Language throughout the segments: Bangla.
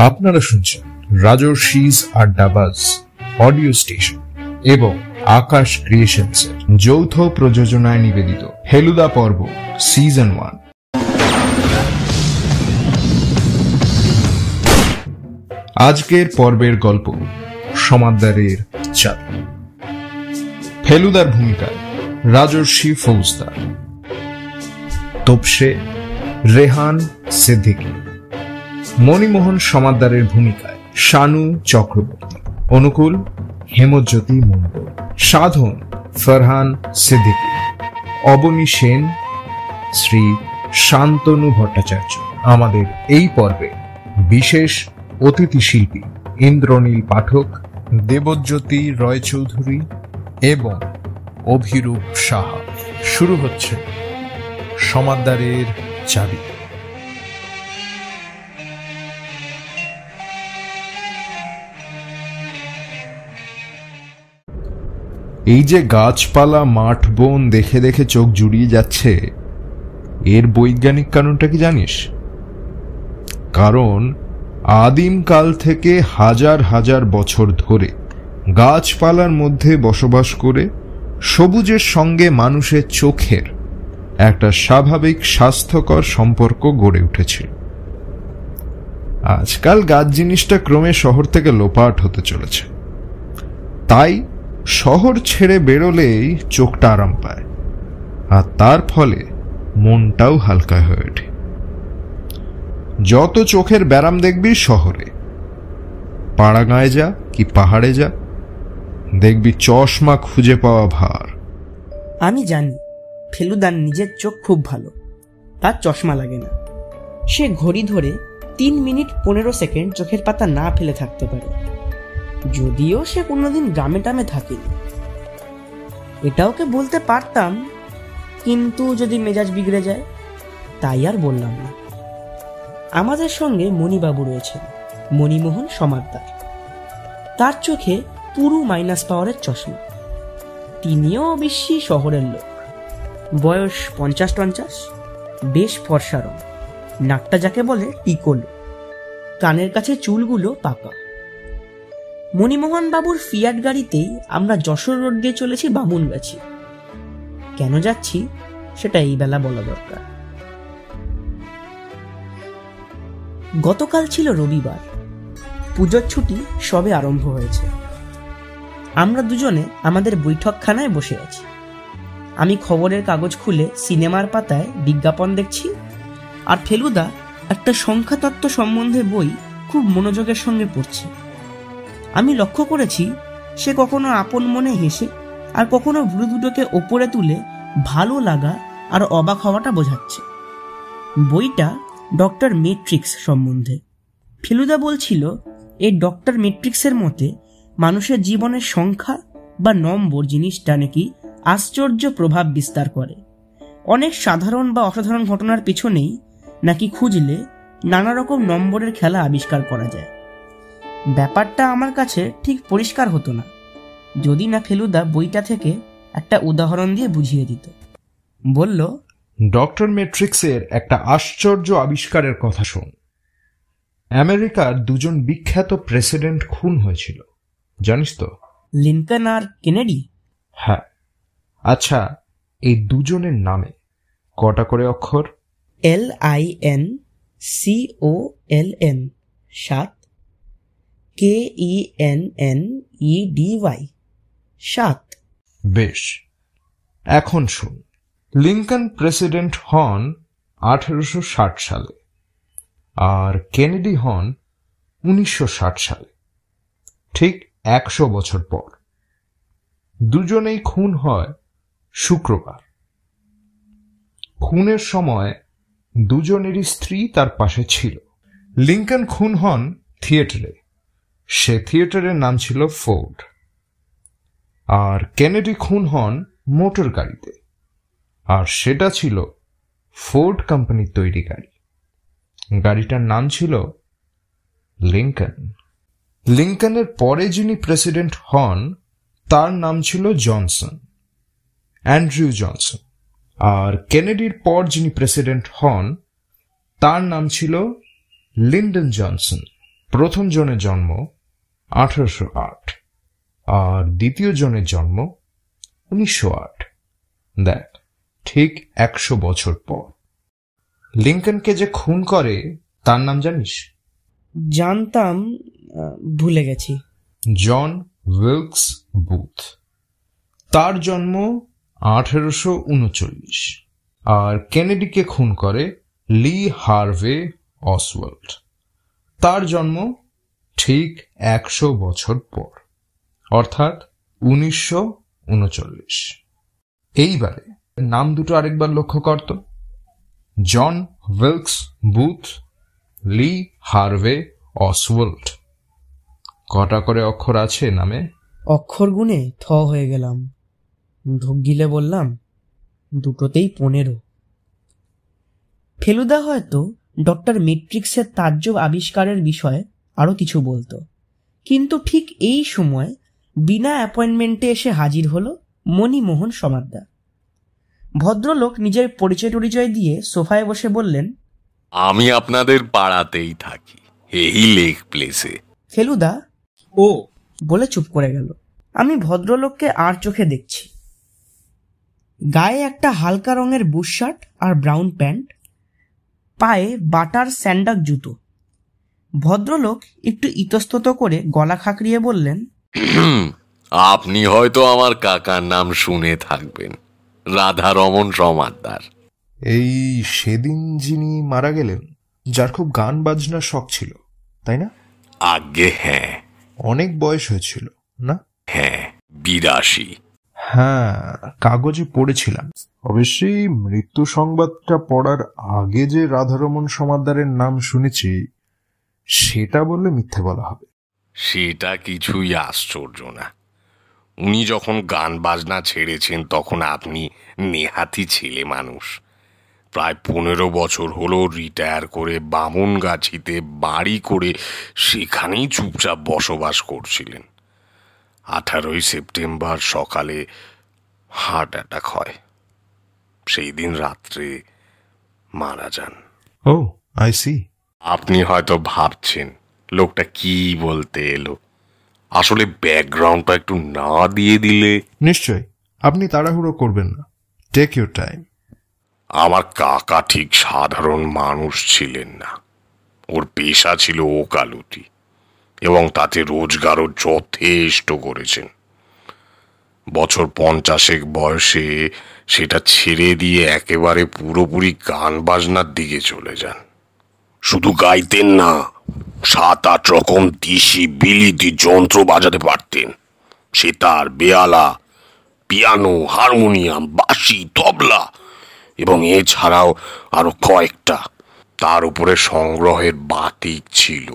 আপনারা শুনছেন রাজর্ষিজ আড্ডাবাজ অডিও স্টেশন এবং আকাশ ক্রিয়েশনসের যৌথ প্রযোজনায় নিবেদিত হেলুদা পর্ব সিজন ওয়ান। আজকের পর্বের গল্প সমাদ্দারের চাবি ফেলুদার ভূমিকায় রাজর্ষি ফৌজদার। তোপসে রেহান সিদ্দিকী। মণিমোহন সমাদ্দারের ভূমিকায় শানু চক্রবর্তী, অনুকূল হেমজ্যোতি মণ্ডল, সাধন ফরহান সিদ্দিকী, অবনী সেন, শ্রী শান্তনু ভট্টাচার্য। আমাদের এই পর্বে বিশেষ অতিথি শিল্পী ইন্দ্রনীল পাঠক, দেবজ্যোতি রয় চৌধুরী এবং অভিরূপ সাহা। শুরু হচ্ছে সমাদ্দারের চাবি। এই যে গাছপালা, মাঠ, বন দেখে দেখে চোখ জুড়িয়ে যাচ্ছে, এর বৈজ্ঞানিক কারণটা কি জানিস? কারণ আদিমকাল থেকে হাজার হাজার বছর ধরে গাছপালার মধ্যে বসবাস করে সবুজের সঙ্গে মানুষের চোখের একটা স্বাভাবিক স্বাস্থ্যকর সম্পর্ক গড়ে উঠেছিল আজকাল গাছ জিনিসটা ক্রমে শহর থেকে লোপাট হতে চলেছে। তাই শহর ছেড়ে বেরোলেই চোখটা আরাম পায়, আর তার ফলে মনটাও হালকা হয়ে ওঠে। যত চোখের ব্যারাম দেখবি শহরে পাড়াগাঁয়ে যা কি পাহাড়ে যা, দেখবি চশমা খুঁজে পাওয়া ভার। আমি জানি, ফেলুদার নিজের চোখ খুব ভালো, তার চশমা লাগে না। সে ঘড়ি ধরে তিন মিনিট পনেরো সেকেন্ড চোখের পাতা না ফেলে থাকতে পারে। যদিও সে কোনোদিন গ্রামে টামে থাকেনি। এটা ওকে বলতে পারতাম, কিন্তু যদি মেজাজ বিগড়ে যায়, তাই আর বললাম না। আমাদের সঙ্গে মণিবাবু রয়েছেন, মণিমোহন সমাদ্দার। তার চোখে পুরো মাইনাস পাওয়ারের চশমা। তিনিও অবশ্যই শহরের লোক। বয়স পঞ্চাশ টঞ্চাশ বেশ ফর্সা রং। নাকটা যাকে বলে টিকলো। কানের কাছে চুলগুলো পাকা। মণিমোহন বাবুর ফিয়াট গাড়িতেই আমরা যশোর রোড দিয়ে চলেছি বামুনগাছি। কেন যাচ্ছি? সেটা এই বেলা বলা দরকার। গতকাল ছিল রবিবার। পুজোর ছুটি সবে আরম্ভ হয়েছে। আমরা দুজনে আমাদের বৈঠকখানায় বসে আছি। আমি খবরের কাগজ খুলে সিনেমার পাতায় বিজ্ঞাপন দেখছি আর ফেলুদা একটা সংখ্যাতত্ত্ব সম্বন্ধে বই খুব মনোযোগের সঙ্গে পড়ছে। আমি লক্ষ্য করেছি, সে কখনো আপন মনে হেসে, আর কখনো ভুরু দুটোকে ওপরে তুলে ভালো লাগা আর অবাক হওয়াটা বোঝাচ্ছে। বইটা ডক্টর মেট্রিক্স সম্বন্ধে। ফেলুদা বলছিল এই ডক্টর মেট্রিক্সের মতে মানুষের জীবনের সংখ্যা বা নম্বর জিনিসটা নাকি আশ্চর্য প্রভাব বিস্তার করে। অনেক সাধারণ বা অসাধারণ ঘটনার পিছনেই নাকি খুঁজলে নানা রকম নম্বরের খেলা আবিষ্কার করা যায়। ব্যাপারটা আমার কাছে ঠিক পরিষ্কার হতো না। যদি না ফেলুদা বইটা থেকে একটা উদাহরণ দিয়ে বুঝিয়ে দিত। বলল ডক্টর মেট্রিক্সের একটা আশ্চর্য আবিষ্কারের কথা শোন। আমেরিকার দুজন বিখ্যাত প্রেসিডেন্ট খুন হয়েছিল। জানিস তো? লিনকন আর কেনেডি? হ্যাঁ। আচ্ছা এই দুজনের নামে কটা করে অক্ষর? L I N C O L N সাত K E N N E D Y সাত। বেশ। এখন শুন। লিঙ্কন প্রেসিডেন্ট হন আঠেরোশো ষাট সালে আর কেনেডি হন উনিশশো ষাট সালে, ঠিক একশো বছর পর। দুজনেই খুন হয় শুক্রবার। খুনের সময় দুজনেরই স্ত্রী তার পাশে ছিল। লিঙ্কন খুন হন থিয়েটারে। সে থিয়েটারের নাম ছিল ফোর্ড। আর কেনেডি খুন হন মোটর গাড়িতে। আর সেটা ছিল ফোর্ড কোম্পানির তৈরি গাড়ি। গাড়িটার নাম ছিল লিঙ্কন লিঙ্কনের পরে যিনি প্রেসিডেন্ট হন, তার নাম ছিল জনসন, অ্যান্ড্রিউ জনসন। আর কেনেডির পর যিনি প্রেসিডেন্ট হন, তার নাম ছিল লিন্ডন জনসন। প্রথম জনের জন্ম আঠারোশো আট। আর দ্বিতীয় জনের জন্ম উনিশশো আট। দেখ ঠিক একশো বছর পর। লিঙ্কনকে যে খুন করে তার নাম জানিস? জানতাম ভুলে গেছি। John Wilkes Booth. তার জন্ম আঠেরোশো উনচল্লিশ। আর কেনেডিকে খুন করে লি হার্ভে অসওয়াল্ড। তার জন্ম ঠিক একশো বছর পর, অর্থাৎ উনিশশো উনচল্লিশ। এইবারে নাম দুটো আরেকবার লক্ষ্য করত John Wilkes Booth, Lee Harvey Oswald কটা করে অক্ষর আছে নামে? অক্ষর গুণে থ হয়ে গেলাম। ঢোক গিলে বললাম, দুটোতেই পনেরো। ফেলুদা হয়তো ডক্টর মেট্রিক্সের তাজ্জব আবিষ্কারের বিষয়ে আরও কিছু বলতো। কিন্তু ঠিক এই সময় বিনা অ্যাপয়েন্টমেন্টে এসে হাজির হলো মণিমোহন সমাদ্দার। ভদ্রলোক নিজের পরিচয় টরিচয় দিয়ে সোফায় বসে বললেন আমি আপনাদের পাড়াতেই থাকি এই লেক প্লেসে। ফেলুদা ও। বলে চুপ করে গেল। আমি ভদ্রলোককে আর চোখে দেখছি। গায়ে একটা হালকা রঙের বুশশার্ট আর ব্রাউন প্যান্ট পায়ে বাটার স্যান্ডাক জুতো। ভদ্রলোক একটু ইতস্তত করে গলা খাঁকড়িয়ে বললেন আপনি হয়তো আমার কাকার নাম শুনে থাকবেন। রাধা রমন সমাদ্দার এই সেদিন যিনি মারা গেলেন যার খুব গান বাজনার শখ ছিল তাই না? আগে হ্যাঁ। অনেক বয়স হয়েছিল না? হ্যাঁ বিরাশি। হ্যাঁ কাগজে পড়েছিলাম। অবশ্যই মৃত্যু সংবাদটা পড়ার আগে যে রাধারমন সমাদ্দারের নাম শুনেছি সেটা বললে মিথ্যে বলা হবে। সেটা কিছুই আশ্চর্য না। উনি যখন গান বাজনা ছেড়েছেন তখন আপনি নেহাতি ছেলে মানুষ। প্রায় পনেরো বছর হলো রিটায়ার করে বামুনগাছিতে বাড়ি করে সেখানেই চুপচাপ বসবাস করছিলেন। আঠারোই সেপ্টেম্বর সকালে হার্ট অ্যাটাক হয়। সেই দিন রাত্রে মারা যান। ও আই সি আপনি হয়তো ভাবছেন লোকটা কি বলতে এলো? আসলে ব্যাকগ্রাউন্ডটা একটু না দিয়ে দিলে? নিশ্চয় আপনি তাড়াহুড়ো করবেন না। টেক ইউর টাইম আমার কাকা ঠিক সাধারণ মানুষ ছিলেন না। ওর পেশা ছিল ওকালুটি এবং তাতে রোজগারও যথেষ্ট করেছেন। বছর পঞ্চাশেক বয়সে সেটা ছেড়ে দিয়ে একেবারে পুরোপুরি গান বাজনার দিকে চলে যান। শুধু গাইতেন না সাত আট রকম দিশি বিলিতি যন্ত্র বাজাতে পারতেন। সেতার বেয়ালা পিয়ানো হারমোনিয়াম বাঁশি তবলা এবং এছাড়াও আরও কয়েকটা। তার উপরে সংগ্রহের বাতিক ছিল।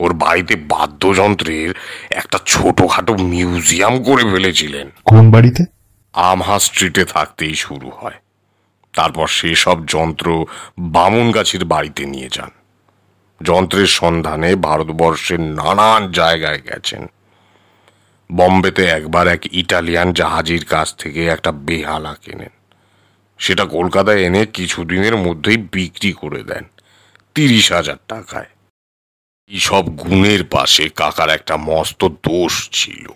ওর বাড়িতে বাদ্যযন্ত্রের একটা ছোটখাটো মিউজিয়াম করে ফেলেছিলেন। কোন বাড়িতে? আমহা স্ট্রিটে থাকতেই শুরু হয়। তারপর সেসব যন্ত্র বামুনগাছির বাড়িতে নিয়ে যান। যন্ত্রের সন্ধানে ভারতবর্ষের নানান জায়গায় গেছেন। বম্বেতে একবার এক ইটালিয়ান জাহাজির কাছ থেকে একটা বেহালা কেনেন। সেটা কলকাতায় এনে কিছুদিনের মধ্যেই বিক্রি করে দেন, তিরিশ হাজার টাকায়। এইসব গুণের পাশে কাকার একটা মস্ত দোষ ছিল।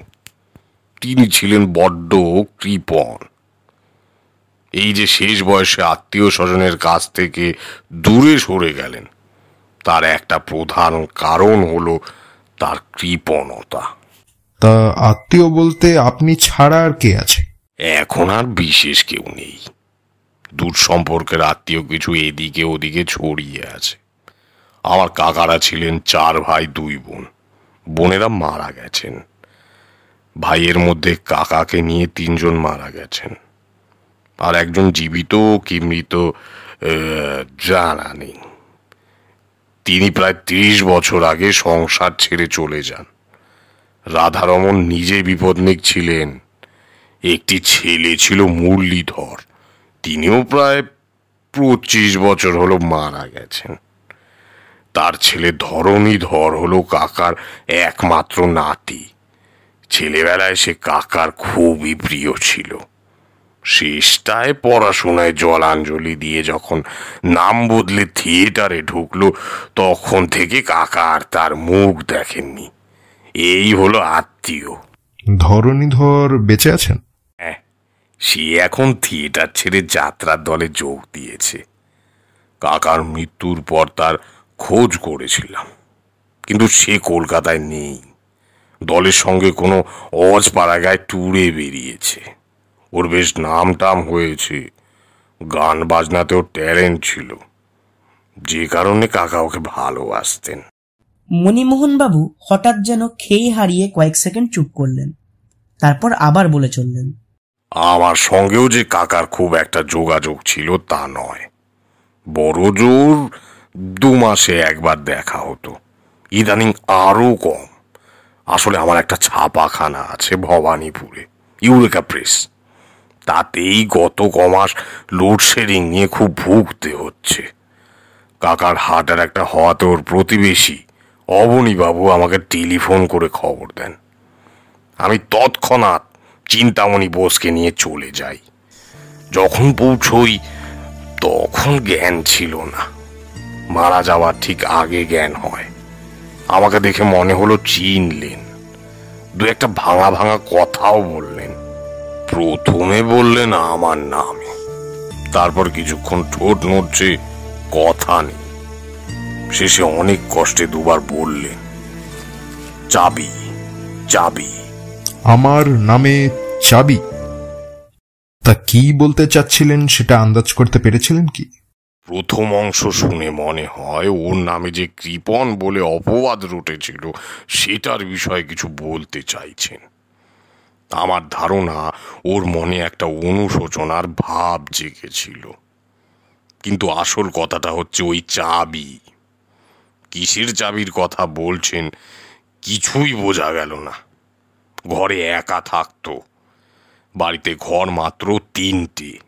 তিনি ছিলেন বড্ড কৃপণ। এই যে শেষ বয়সে আত্মীয় স্বজনের কাছ থেকে দূরে সরে গেলেন তার একটা প্রধান কারণ হলো তার কৃপণতা। তা আত্মীয় বলতে আপনি ছাড়া আর কে আছে? এখন আর বিশেষ কেউ নেই। দূর সম্পর্কের আত্মীয় কিছু এদিকে ওদিকে ছড়িয়ে আছে। আমার কাকারা ছিলেন চার ভাই দুই বোন। বোনেরা মারা গেছেন। ভাইয়ের মধ্যে কাকাকে নিয়ে তিনজন মারা গেছেন। আর একজন জীবিত কি মৃত জানা নেই। তিনি প্রায় তিরিশ বছর আগে সংসার ছেড়ে চলে যান। রাধারমন নিজে বিপদনিক ছিলেন। একটি ছেলে ছিল মুরলীধর। তিনিও প্রায় পঁচিশ বছর হলো মারা গেছেন। তার ছেলে ধরণীধর হলো কাকার একমাত্র নাতি। ছেলেবেলায় সে কাকার খুবই প্রিয় ছিল। শেষটায় পড়াশোনায় জলাঞ্জলি দিয়ে যখন নাম বদলে থিয়েটারে ঢুকলো তখন থেকে কাকা আর তার মুখ দেখেননি। এই হলো আত্মীয়। ধরণীধর বেঁচে আছেন? হ্যাঁ সে এখন থিয়েটার ছেড়ে যাত্রার দলে যোগ দিয়েছে। কাকার মৃত্যুর পর তার খোঁজ করেছিলাম কিন্তু সে কলকাতায় নেই। দলের সঙ্গে কোনো অজপাড়াগায় ট্যুরে বেরিয়েছে। ওর বেশ নাম টাম হয়েছে। গান বাজনাতেও ট্যালেন্ট ছিল। যে কারণে কাকা ওকে ভালোবাসতেন। মণিমোহনবাবু হঠাৎ যেন খেয়ে হারিয়ে কয়েক সেকেন্ড চুপ করলেন। তারপর আবার বলে চললেন আমার সঙ্গেও যে কাকার খুব একটা যোগাযোগ ছিল তা নয়। বড় জোর দু মাসে একবার দেখা হতো। ইদানিং আরও কম। আসলে আমার একটা ছাপাখানা আছে ভবানীপুরে ইউরেকা প্রেস। তাতেই গত কমাস লোডশেডিং নিয়ে খুব ভুগতে হচ্ছে। কাকার হার্টের একটা হওয়াতে ওর প্রতিবেশী অবনীবাবু আমাকে টেলিফোন করে খবর দেন। আমি তৎক্ষণাৎ চিন্তামণি বোসকে নিয়ে চলে যাই। যখন পৌঁছই, তখন জ্ঞান ছিল না। মারা যাওয়ার ঠিক আগে জ্ঞান হয়। আমাকে দেখে মনে হলো চিনলেন। দু একটা ভাঙা ভাঙা কথাও বললেন। প্রথমে বললেন আমার নামে। তারপর কিছুক্ষণ ঠোঁট নড়ছে কথা নেই। শেষে অনেক কষ্টে দুবার বললেন চাবি চাবি। আমার নামে চাবি। তা কি বলতে চাচ্ছিলেন সেটা আন্দাজ করতে পেরেছিলেন কি? প্রথম অংশ শুনে মনে হয় ওর নামে যে কৃপন বলে অপবাদ রটেছিল সেটার বিষয়ে কিছু বলতে চাইছেন। আমার ধারণা ওর মনে একটা অনুশোচনার ভাব জেগেছিল। কিন্তু আসল কথাটা হচ্ছে ওই চাবি। কিসের চাবির কথা বলছেন কিছুই বোঝা গেল না। ঘরে একা থাকতো। বাড়িতে ঘর মাত্র তিনটে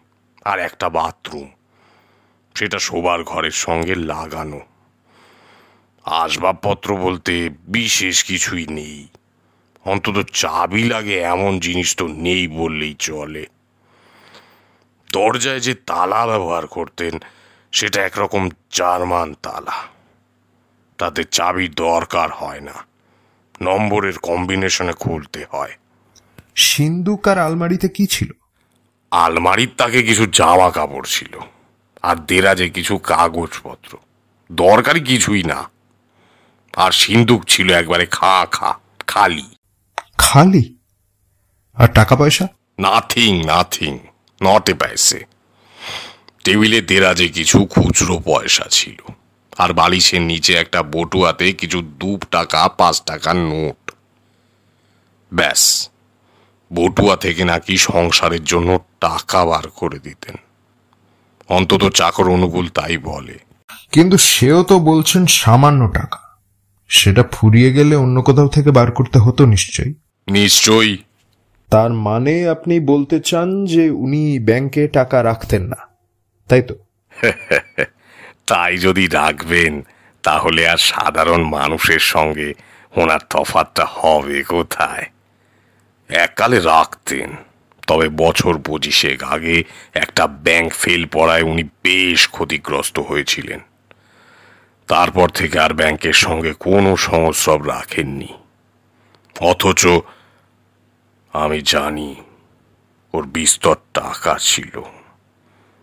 আর একটা বাথরুম। সেটা শোবার ঘরের সঙ্গে লাগানো। আসবাবপত্র বলতে বিশেষ কিছুই নেই। অন্তত চাবি লাগে এমন জিনিস তো নেই বললেই চলে। দরজায় যে তালা ব্যবহার করতেন সেটা একরকম জার্মান তালা। তাতে চাবি দরকার হয় না নম্বরের কম্বিনেশনে খুলতে হয়। সিন্ধুক আর আলমারিতে কি ছিল? আলমারির তাকে কিছু জামা কাপড় ছিল আর দেরাজে কিছু কাগজপত্র। দরকারি কিছুই না। আর সিন্দুক ছিল একবারে খা খা খালি। খালি? আর টাকা পয়সা nothing nothing not a paise. টেবিলে দেরাজে কিছু খুচরো পয়সা ছিল। আর বালিশের নিচে একটা বটুয়াতে কিছু দু টাকা পাঁচ টাকার নোট। ব্যাস। বটুয়া থেকে নাকি সংসারের জন্য টাকা বার করে দিতেন। অন্তত চাকর অনুকূল তাই বলে। কিন্তু সেও তো বলছেন সামান্য টাকা। সেটা ফুরিয়ে গেলে অন্য কোথাও থেকে বার করতে হতো নিশ্চয়ই। নিশ্চয়ই। তার মানে আপনি বলতে চান যে উনি ব্যাংকে টাকা রাখতেন না তাই তো? তাই যদি রাখবেন তাহলে আর সাধারণ মানুষের সঙ্গে ওনার তফাতটা হবে কোথায়? এককালে রাখতেন তবে বছর পঁচিশেক আগে একটা ব্যাংক ফেল পড়ায় উনি বেশ ক্ষতিগ্রস্ত হয়েছিলেন। তারপর থেকে আর ব্যাংকের সঙ্গে কোনো সংস্রব রাখেননি। অথচ আমি জানি ওর বিস্তর টাকা ছিল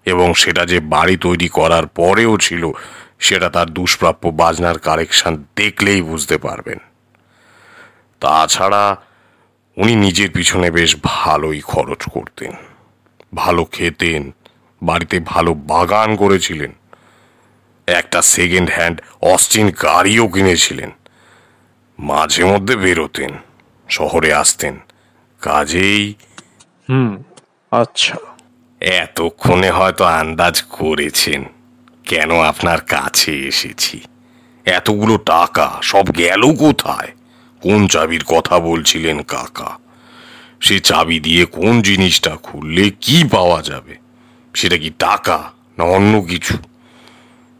এবং সেটা যে বাড়ি তৈরি করার পরেও ছিল, সেটা তার দুষ্প্রাপ্য বাজনার কালেকশন দেখলেই বুঝতে পারবেন। তাছাড়া উনি নিজের পিছনে বেশ ভালোই খরচ করতেন, ভালো খেতেন, বাড়িতে ভালো বাগান করেছিলেন, একটা সেকেন্ড হ্যান্ড অস্টিন গাড়িও কিনেছিলেন, মাঝে মধ্যে বেরোতেন, শহরে আসতেন কাজেই। হুম আচ্ছা। এতক্ষণে হয়তো আন্দাজ করেছেন কেন আপনার কাছে এসেছি। এতগুলো টাকা সব গেল কোথায়? কোন চাবির কথা বলছিলেন কাকা? সে চাবি দিয়ে কোন জিনিসটা খুললে কি পাওয়া যাবে? সেটা কি টাকা না অন্য কিছু?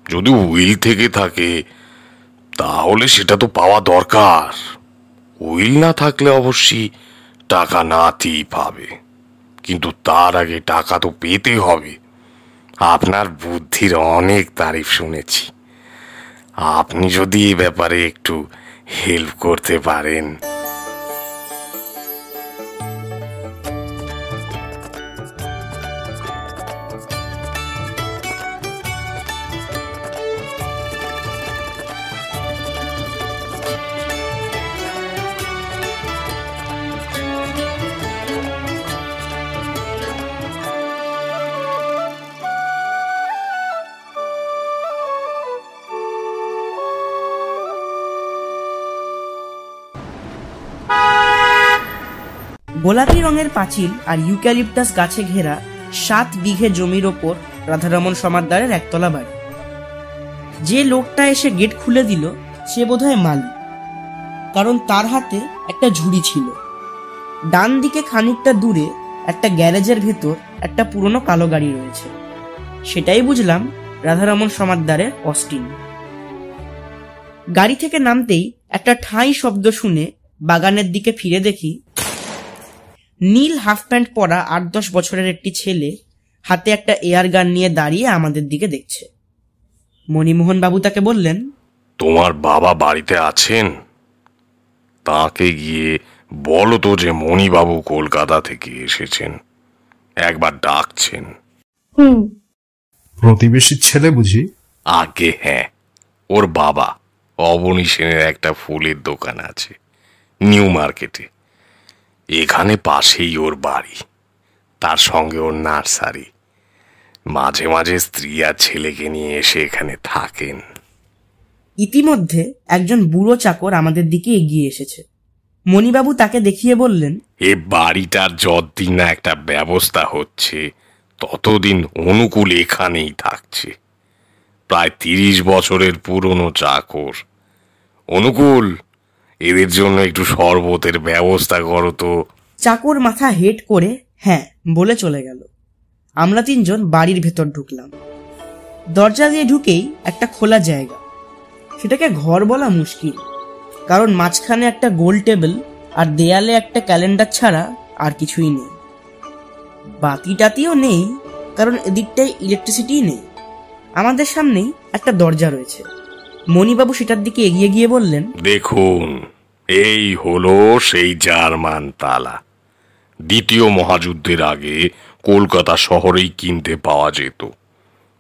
যদি উইল থেকে থাকে তাহলে সেটা তো পাওয়া দরকার। উইল না থাকলে অবশ্যই টাকা নাতি পাবে। কিন্তু তার আগে টাকা তো পেতে হবে। আপনার বুদ্ধির অনেক তারিফ শুনেছি। আপনি যদি এ ব্যাপারে একটু হেল্প করতে পারেন। গোলাপি রঙের পাঁচিল আর ইউক্যালিপটাস গাছে ঘেরা সাত বিঘে জমির ওপর রাধারমন সমাদ্দারের একতলা বাড়ি। যে লোকটা এসে গেট খুলে দিল, সে বোধহয় মালি কারণ তার হাতে একটা ঝুড়ি ছিল। ডান দিকে খানিকটা দূরে একটা গ্যারেজের ভেতর একটা পুরনো কালো গাড়ি রয়েছে। সেটাই বুঝলাম রাধারমন সমাদ্দারের অস্টিন। গাড়ি থেকে নামতেই একটা ঠাঁই শব্দ শুনে বাগানের দিকে ফিরে দেখি নীল হাফ প্যান্ট পরা আট দশ বছরের একটি ছেলে হাতে একটা এয়ার গান নিয়ে দাঁড়িয়ে আমাদের দিকে দেখছে। মণিমোহন বাবু তাকে বললেন তোমার বাবা বাড়িতে আছেন? তাকে গিয়ে বলো তো যে মণিবাবু কলকাতা থেকে এসেছেন। একবার ডাকছেন। প্রতিবেশীর ছেলে বুঝি? আগে হ্যাঁ ওর বাবা অবনী সেনের একটা ফুলের দোকান আছে নিউ মার্কেটে। এখানে পাশেই ওর বাড়ি। তার সঙ্গে ওর নার্সারি। মাঝে মাঝে স্ত্রী আর ছেলেকে নিয়ে এসে এখানে থাকেন। ইতিমধ্যে একজন বুড়ো চাকর আমাদের দিকে এগিয়ে এসেছে। মণিবাবু তাকে দেখিয়ে বললেন এ বাড়িটার যতদিন না একটা ব্যবস্থা হচ্ছে ততদিন অনুকূল এখানেই থাকছে। প্রায় তিরিশ বছরের পুরনো চাকর। অনুকূল! এদের জন্য একটু শরবতের ব্যবস্থা করো তো। চাকর মাথা হেট করে হ্যাঁ বলে চলে গেল। আমরা তিনজন বাড়ির ভেতর ঢুকলাম। দরজা দিয়ে ঢুকেই একটা খোলা জায়গা। সেটাকে ঘর বলা মুশকিল, কারণ মাঝখানে একটা গোল টেবিল আর দেয়ালে একটা ক্যালেন্ডার ছাড়া আর কিছুই নেই। বাতি টাতিও নেই, কারণ এদিকটায় ইলেকট্রিসিটিই নেই। আমাদের সামনেই একটা দরজা রয়েছে। মণিবাবু সেটার দিকে এগিয়ে গিয়ে বললেন দেখুন এই হলো সেই জার্মান তালা। দ্বিতীয় মহাযুদ্ধের আগে কলকাতা শহরেই কিনতে পাওয়া যেত।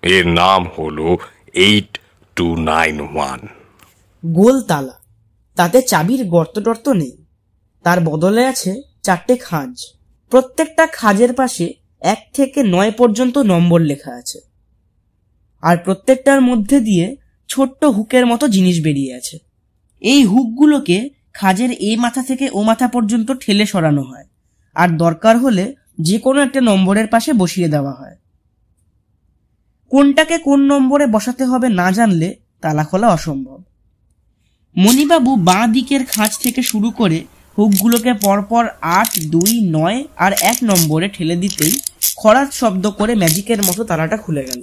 এর নাম হলো এইট টু নাইন ওয়ান। গোল তালা। তাতে চাবির গর্ত টর্ত নেই। তার বদলে আছে চারটে খাঁজ। প্রত্যেকটা খাঁজের পাশে এক থেকে নয় পর্যন্ত নম্বর লেখা আছে। আর প্রত্যেকটার মধ্যে দিয়ে ছোট্ট হুকের মতো জিনিস বেরিয়ে আছে। এই হুকগুলোকে খাজের এই মাথা থেকে ও মাথা পর্যন্ত ঠেলে সরানো হয়। আর দরকার হলে যে কোনো একটা নম্বরের পাশে বসিয়ে দেওয়া হয়। কোনটাকে কোন নম্বরে বসাতে হবে না জানলে তালা খোলা অসম্ভব। মণিবাবু বাঁ দিকের খাঁজ থেকে শুরু করে হুকগুলোকে পরপর আট, দুই, নয় আর এক নম্বরে ঠেলে দিতেই খরাত শব্দ করে ম্যাজিকের মতো তালাটা খুলে গেল।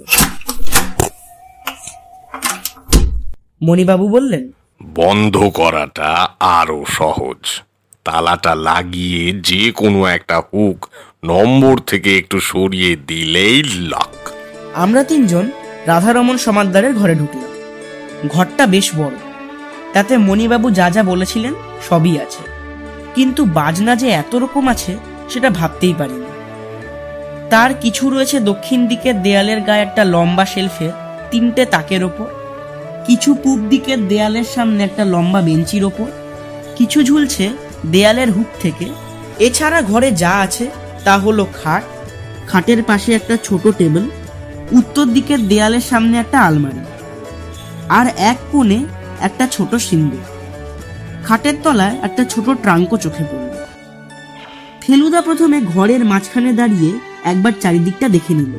মণিবাবু বললেন বন্ধ করাটা আরও সহজ। তালাটা লাগিয়ে যে কোনো একটা হুক নম্বর থেকে একটু সরিয়ে দিলেই লাক। আমরা তিনজন রাধারমন সমাদ্দারের ঘরে ঢুকলাম। ঘরটা বেশ বড়। তাতে মণিবাবু যা যা বলেছিলেন সবই আছে। কিন্তু বাজনা যে এত রকম আছে সেটা ভাবতেই পারিনি। তার কিছু রয়েছে দক্ষিণ দিকের দেয়ালের গায়ে একটা লম্বা শেলফে তিনটে তাকের ওপর কিছু পূব দিকের দেয়ালের সামনে একটা লম্বা বেঞ্চির ওপর, কিছু ঝুলছে দেয়ালের হুক থেকে। এছাড়া ঘরে যা আছে তা হলো খাট, খাটের পাশে একটা ছোট টেবিল, উত্তর দিকের দেয়ালের সামনে একটা আলমারি আর এক কোণে একটা ছোট সিন্দুক খাটের তলায় একটা ছোট ট্রাঙ্কও চোখে পড়ল। ফেলুদা প্রথমে ঘরের মাঝখানে দাঁড়িয়ে একবার চারিদিকটা দেখে নিল।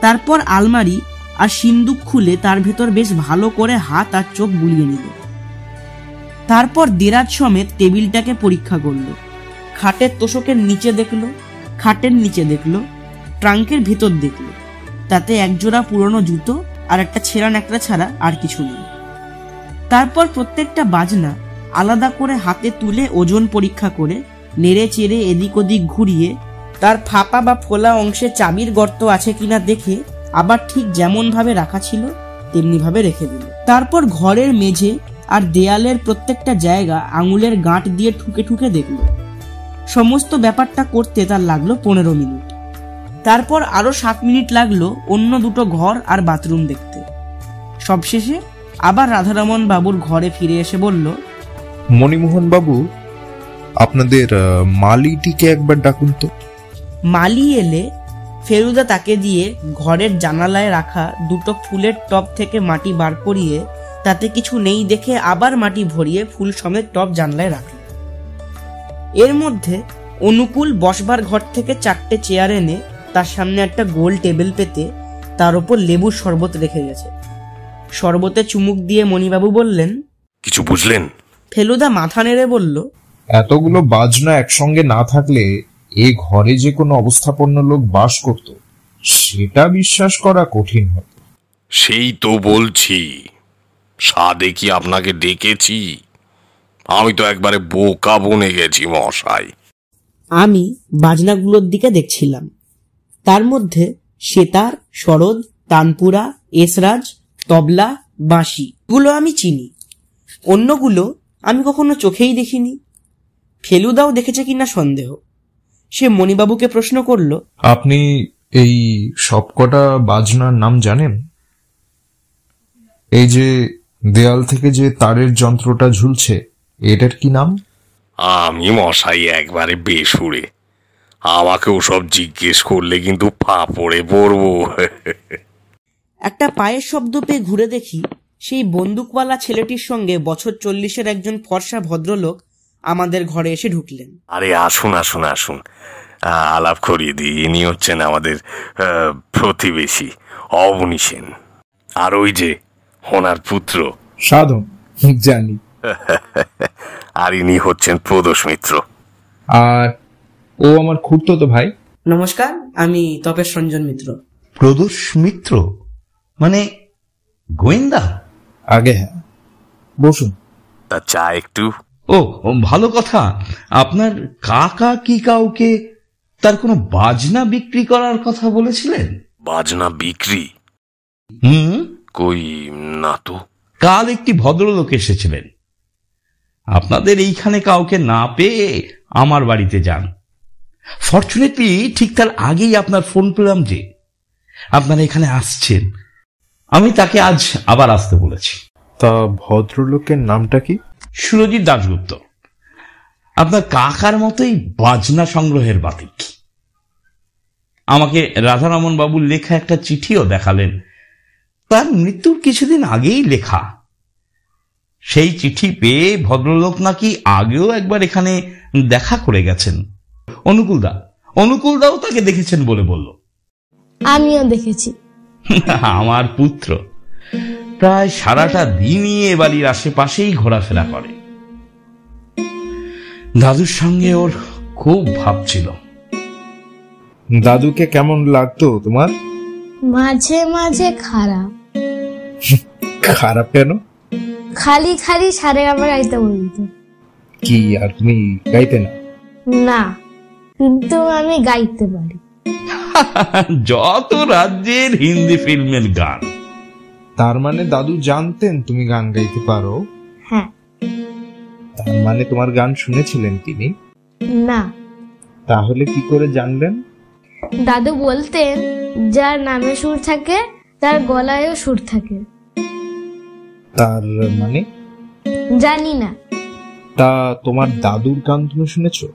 তারপর আলমারি আর সিন্দুক খুলে তার ভেতর বেশ ভালো করে হাত আর চোখ বুলিয়ে নিল। তারপর দেরাজ সমেত টেবিলটাকে পরীক্ষা করল। খাটের তোষকের নিচে দেখল, খাটের নিচে দেখল, ট্রাঙ্কের ভেতর দেখল। তাতে একজোড়া পুরনো জুতো আর একটা ছেঁড়া ন্যাকড়া ছাড়া আর কিছু নেই। তারপর প্রত্যেকটা বাজনা আলাদা করে হাতে তুলে ওজন পরীক্ষা করে নেড়ে চেড়ে এদিক ওদিক ঘুরিয়ে তার ফাঁপা বা ফোলা অংশে চাবির গর্ত আছে কিনা দেখে আবার ঠিক যেমন ভাবে রাখা ছিল তেমনি ভাবে রেখে দিল। তারপর ঘরের মেঝে আর দেয়ালের প্রত্যেকটা জায়গা আঙুলের গাঁট দিয়ে ঠুকে ঠুকে দেখল। সমস্ত ব্যাপারটা করতে তার লাগল পনেরো মিনিট। তারপর আরও সাত মিনিট লাগল অন্য দুটো ঘর আর বাথরুম দেখতে। সবশেষে আবার রাধারমন বাবুর ঘরে ফিরে এসে বলল মণিমোহন বাবু আপনাদের মালিটিকে একবার ডাকুন তো। মালি এলে ফেরুদা তাকে দিয়ে ঘরের জানালায় রাখা দুটো ফুলের টব থেকে মাটি বার করিয়ে তাতে কিছু নেই দেখে আবার মাটি ভরিয়ে ফুল সমেত টব জানলায় রাখল। এর মধ্যে অনুকূল বসবার ঘর থেকে চারটে চেয়ার এনে তার সামনে একটা গোল টেবিল পেতে তার উপর লেবুর শরবত রেখে গেছে। শরবতে চুমুক দিয়ে মণিবাবু বললেন কিছু বুঝলেন? ফেলুদা মাথা নেড়ে বলল এতগুলো বাজনা একসঙ্গে না থাকলে এ ঘরে যে কোনো অবস্থাপন্ন লোক বাস করত সেটা বিশ্বাস করা কঠিন হতো। সেই তো বলছি সাদে কি আপনাকে ডেকেছি? আমি তো একবারে বোকা বনে গেছি মশাই। আমি বাজনাগুলোর দিকে দেখছিলাম। তার মধ্যে সেতার সরোদ তানপুরা এসরাজ তবলা বাঁশি গুলো আমি চিনি। অন্যগুলো আমি কখনো চোখেই দেখিনি। ফেলুদাও দেখেছে কিনা সন্দেহ। সে মণিবাবুকে প্রশ্ন করল আপনি এই সবকটা বাজনার নাম জানেন? এই যে দেয়াল থেকে যে তারের যন্ত্রটা ঝুলছে এটার কি নাম? আমি মশাই একবারে বেসুরে। আমাকে ওসব জিজ্ঞেস করলে কিন্তু ফাঁপড়ে পড়ব। একটা পায়ের শব্দ পেয়ে ঘুরে দেখি সেই বন্দুকওয়ালা ছেলেটির সঙ্গে বছর চল্লিশের একজন ফর্সা ভদ্রলোক আমাদের ঘরে এসে ঢুকলেন। আরে আসুন আসুন আসুন। আহ, আলাপ করিয়ে দিই। ইনি হচ্ছেন আমাদের আহ, প্রতিবেশী অবনী সেন। আর ওই যে ওনার পুত্র। সাধন জানি আর ইনি হচ্ছেন প্রদোষ মিত্র আর ও আমার খুঁড়তো তো ভাই। নমস্কার আমি তপেশ রঞ্জন মিত্র। প্রদোষ মিত্র মানে গোয়েন্দা? আগে হ্যাঁ বসুন। তা চা একটু। ও ও, ভালো কথা। আপনার কাকা কি কাউকে তার কোনো বাজনা বিক্রি করার কথা বলেছিলেন? বাজনা বিক্রি? হুম? কই না তো। কাল একটি ভদ্রলোক এসেছিলেন। আপনাদের এইখানে কাউকে না পেয়ে আমার বাড়িতে যান। ফর্চুনেটলি ঠিক তার আগেই আপনার ফোন পেলাম যে আপনারা এখানে আসছেন। আমি তাকে আজ আবার আসতে বলেছি। তা ভদ্রলোকের নামটা কি? সুরজিৎ দাশগুপ্ত। আপনার কাকার মতোই বাজনা সংগ্রহের বাতিক। আমাকে রাধারমন বাবুর লেখা একটা চিঠিও দেখালেন। তার মৃত্যুর কিছুদিন আগেই লেখা। সেই চিঠি পেয়ে ভদ্রলোক নাকি আগেও একবার এখানে দেখা করে গেছেন। অনুকূলদা অনুকূলদাও তাকে দেখেছেন বলে বলল। আমিও দেখেছি। আমার পুত্র। প্রায় সারাটা দিনই এ বাড়ির আশেপাশেই ঘোরাফেরা করে। দাদুর সঙ্গে ওর খুব ভাব ছিল। দাদুকে কেমন লাগতো তোমার? মাঝে মাঝে খারাপ। খারাপ কেন? খালি খালি সারে আমার গাইতে বলতো। কি আর তুমি গাইতে না? না কিন্তু আমি গাইতে পারি। যত রাজ্যের হিন্দি ফিল্মের গান। তার মানে দাদু জানতেন তুমি গান গাইতে পারো? হ্যাঁ। তার মানে তোমার গান শুনেছিলেন তিনি? না। তাহলে কি করে জানলেন? দাদু বলতেন যার নামে সুর থাকে তার গলায়ও সুর থাকে। তার মানে? জানি না। তা তোমার দাদুর গান তুমি শুনেছো?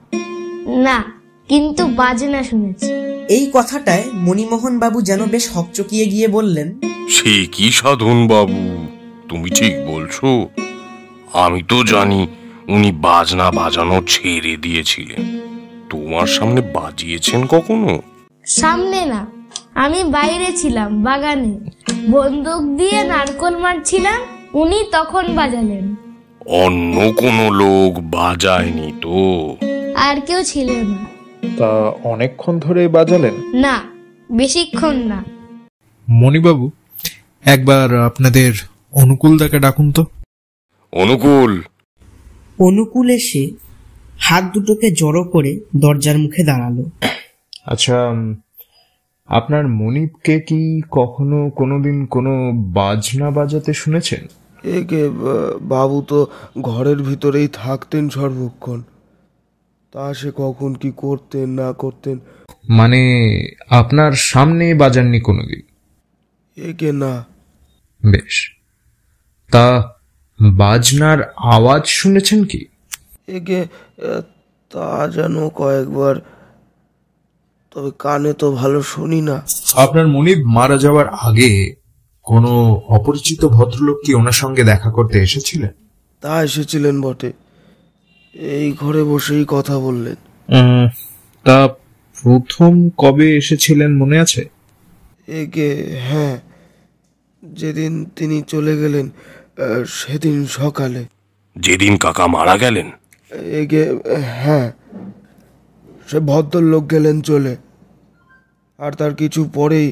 না কিন্তু বাজনা শুনেছি। এই কথাটায় মণিমোহন বাবু যেন বেশ হকচকিয়ে গিয়ে বললেন সে কি সাধন বাবু? তুমি ঠিক বলছো। আমি তো জানি উনি বাজনা বাজানো ছেড়ে দিয়েছিলেন। তোমার সামনে বাজিয়েছেন কখনো? সামনে না আমি বাইরে ছিলাম বাগানে। বন্দুক দিয়ে নারকল মারছিলাম উনি তখন বাজালেন। অন্য কোনো লোক বাজায়নি তো? আর কেউ ছিলেন না। তা অনেকক্ষণ ধরে বাজালেন? না বেশিক্ষণ না। মণিবাবু একবার আপনাদের অনুকূলদাকে ডাকুন তো। অনুকূল। অনুকূল এসে হাত দুটোকে জড়ো করে দরজার মুখে দাঁড়াল। আচ্ছা উম, আপনার মনিবকে কি কখনো কোনোদিন কোনো বাজনা বাজাতে শুনেছেন? একে বাবু তো ঘরের ভিতরেই থাকতেন সর্বক্ষণ। তা সে কখন কি করতেন না করতেন। মানে আপনার সামনে বাজাননি কোনোদিন? একে না। বেশ। তা বাজনার আওয়াজ শুনেছেন কি? একে তা যেন কয়েকবার তবে কানে তো ভালো শুনি না। আপনার মনিব মারা যাওয়ার আগে কোনো অপরিচিত ভদ্রলোক কি ওনার সঙ্গে দেখা করতে এসেছিলেন? তা এসেছিলেন বটে। এই ঘরে বসেই কথা বললেন। তা প্রথম কবে এসেছিলেন মনে আছে? একে হ্যাঁ যেদিন তিনি চলে গেলেন সেদিন সকালে। যেদিন কাকা মারা গেলেন? একে হ্যাঁ সে ভদ্রলোক গেলেন চলে। আর তার কিছু পরেই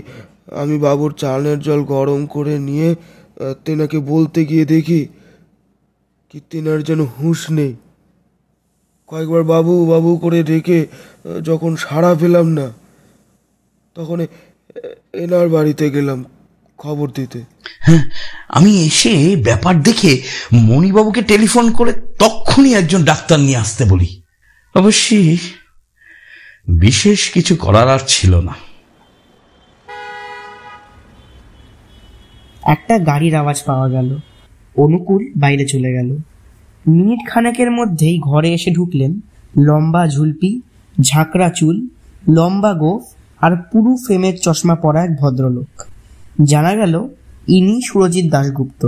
আমি বাবুর চালের জল গরম করে নিয়ে তেনাকে বলতে গিয়ে দেখি কি তেনার যেন হুঁশ নেই। কয়েকবার বাবু বাবু করে ডেকে যখন সাড়া পেলাম না তখন এনার বাড়িতে গেলাম খবর দিতে। হ্যাঁ আমি এসে ব্যাপার দেখে মণিবাবুকে টেলিফোন করে তক্ষুনি একজন ডাক্তার নিয়ে আসতে বলি। অবশ্যই বিশেষ কিছু করার আর ছিল না। একটা গাড়ির আওয়াজ পাওয়া গেল। অনুকূল বাইরে চলে গেল। মিনিট খানেকের মধ্যেই ঘরে এসে ঢুকলেন লম্বা ঝুলপি ঝাঁকড়া চুল লম্বা গোফ আর পুরু ফ্রেমের চশমা পরা এক ভদ্রলোক। জানা গেল ইনি সুরজিৎ দাশগুপ্ত।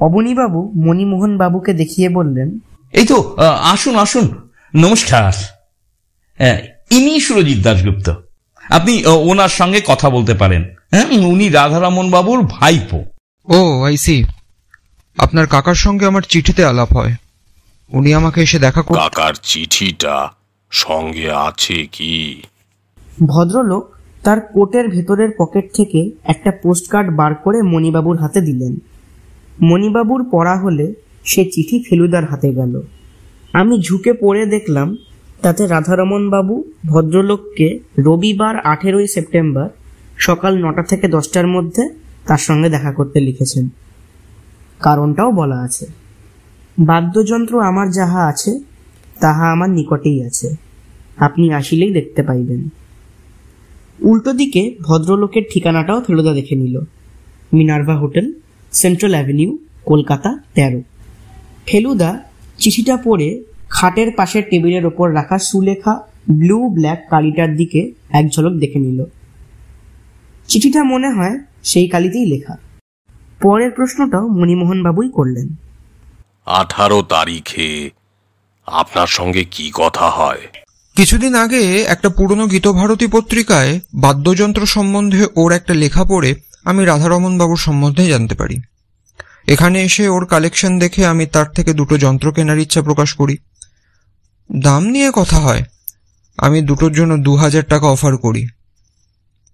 অবনীবাবু মণিমোহন বাবুকে দেখিয়ে বললেন এই তো আসুন আসুন। নমস্কার। হ্যাঁ, ইনি সুরজিৎ দাশগুপ্ত। আপনি ওনার সঙ্গে কথা বলতে পারেন। হ্যাঁ উনি রাধারমন বাবুর ভাইপো। ও আই সি আপনার কাকার সঙ্গে আমার চিঠিতে আলাপ হয়। উনি আমাকে এসে দেখা কর কাকার চিঠিটা সঙ্গে আছে কি? ভদ্রলোক তার কোটের ভেতরের পকেট থেকে একটা পোস্টকার্ড বার করে মণিবাবুর হাতে দিলেন। মণিবাবুর পড়া হলে সে চিঠি ফেলুদার হাতে গেল। আমি ঝুঁকে পড়ে দেখলাম তাতে রাধারমন বাবু ভদ্রলোককে রবিবার আঠেরোই সেপ্টেম্বর সকাল নটা থেকে দশটার মধ্যে তার সঙ্গে দেখা করতে লিখেছেন। কারণটাও বলা আছে। বাদ্যযন্ত্র আমার যাহা আছে, তাহা আমার নিকটেই আছে। আপনি আসিলেই দেখতে পাইবেন। উল্টো দিকে ভদ্রলোকের ঠিকানাটাও ফেলুদা দেখে নিল। Minerva Hotel, Central Avenue, Kolkata, তেরো। ফেলুদা চিঠিটা পড়ে খাটের পাশের টেবিলের ওপর রাখা সুলেখা ব্লু ব্ল্যাক কালিটার দিকে এক ঝলক দেখে নিল। চিঠিটা মনে হয় সেই কালিতেই লেখা। পরের প্রশ্নটাও মণিমোহন বাবুই করলেন। আঠারো তারিখে আপনার সঙ্গে কি কথা হয়? কিছুদিন আগে একটা পুরনো গীতভারতী পত্রিকায় বাদ্যযন্ত্র সম্বন্ধে ওর একটা লেখা পড়ে আমি রাধারমন বাবুর সম্বন্ধে জানতে পারি। এখানে এসে ওর কালেকশন দেখে আমি তার থেকে দুটো যন্ত্র কেনার ইচ্ছা প্রকাশ করি। দাম নিয়ে কথা হয়। আমি দুটোর জন্য দু হাজার টাকা অফার করি।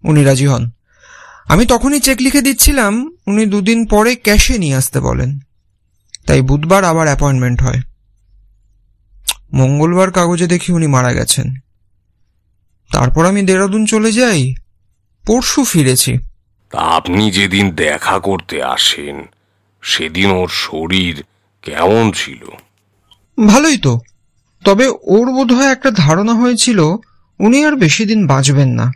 উনি রাজি হন। আমি তখনই চেক লিখে দিচ্ছিলাম উনি দুদিন পরে ক্যাশে নিয়ে আসতে বলেন। তাই বুধবার আবার অ্যাপয়েন্টমেন্ট হয়। মঙ্গলবার কাগজে দেখি উনি মারা গেছেন। তারপর আমি দেরাদুন চলে যাই পরশু ফিরেছি। তা আপনি যেদিন দেখা করতে আসেন সেদিন ওর শরীর কেমন ছিল? ভালোই তো। তবে ওর বোধহয় একটা ধারণা হয়েছিল উনি আর বেশি দিন বাঁচবেন না।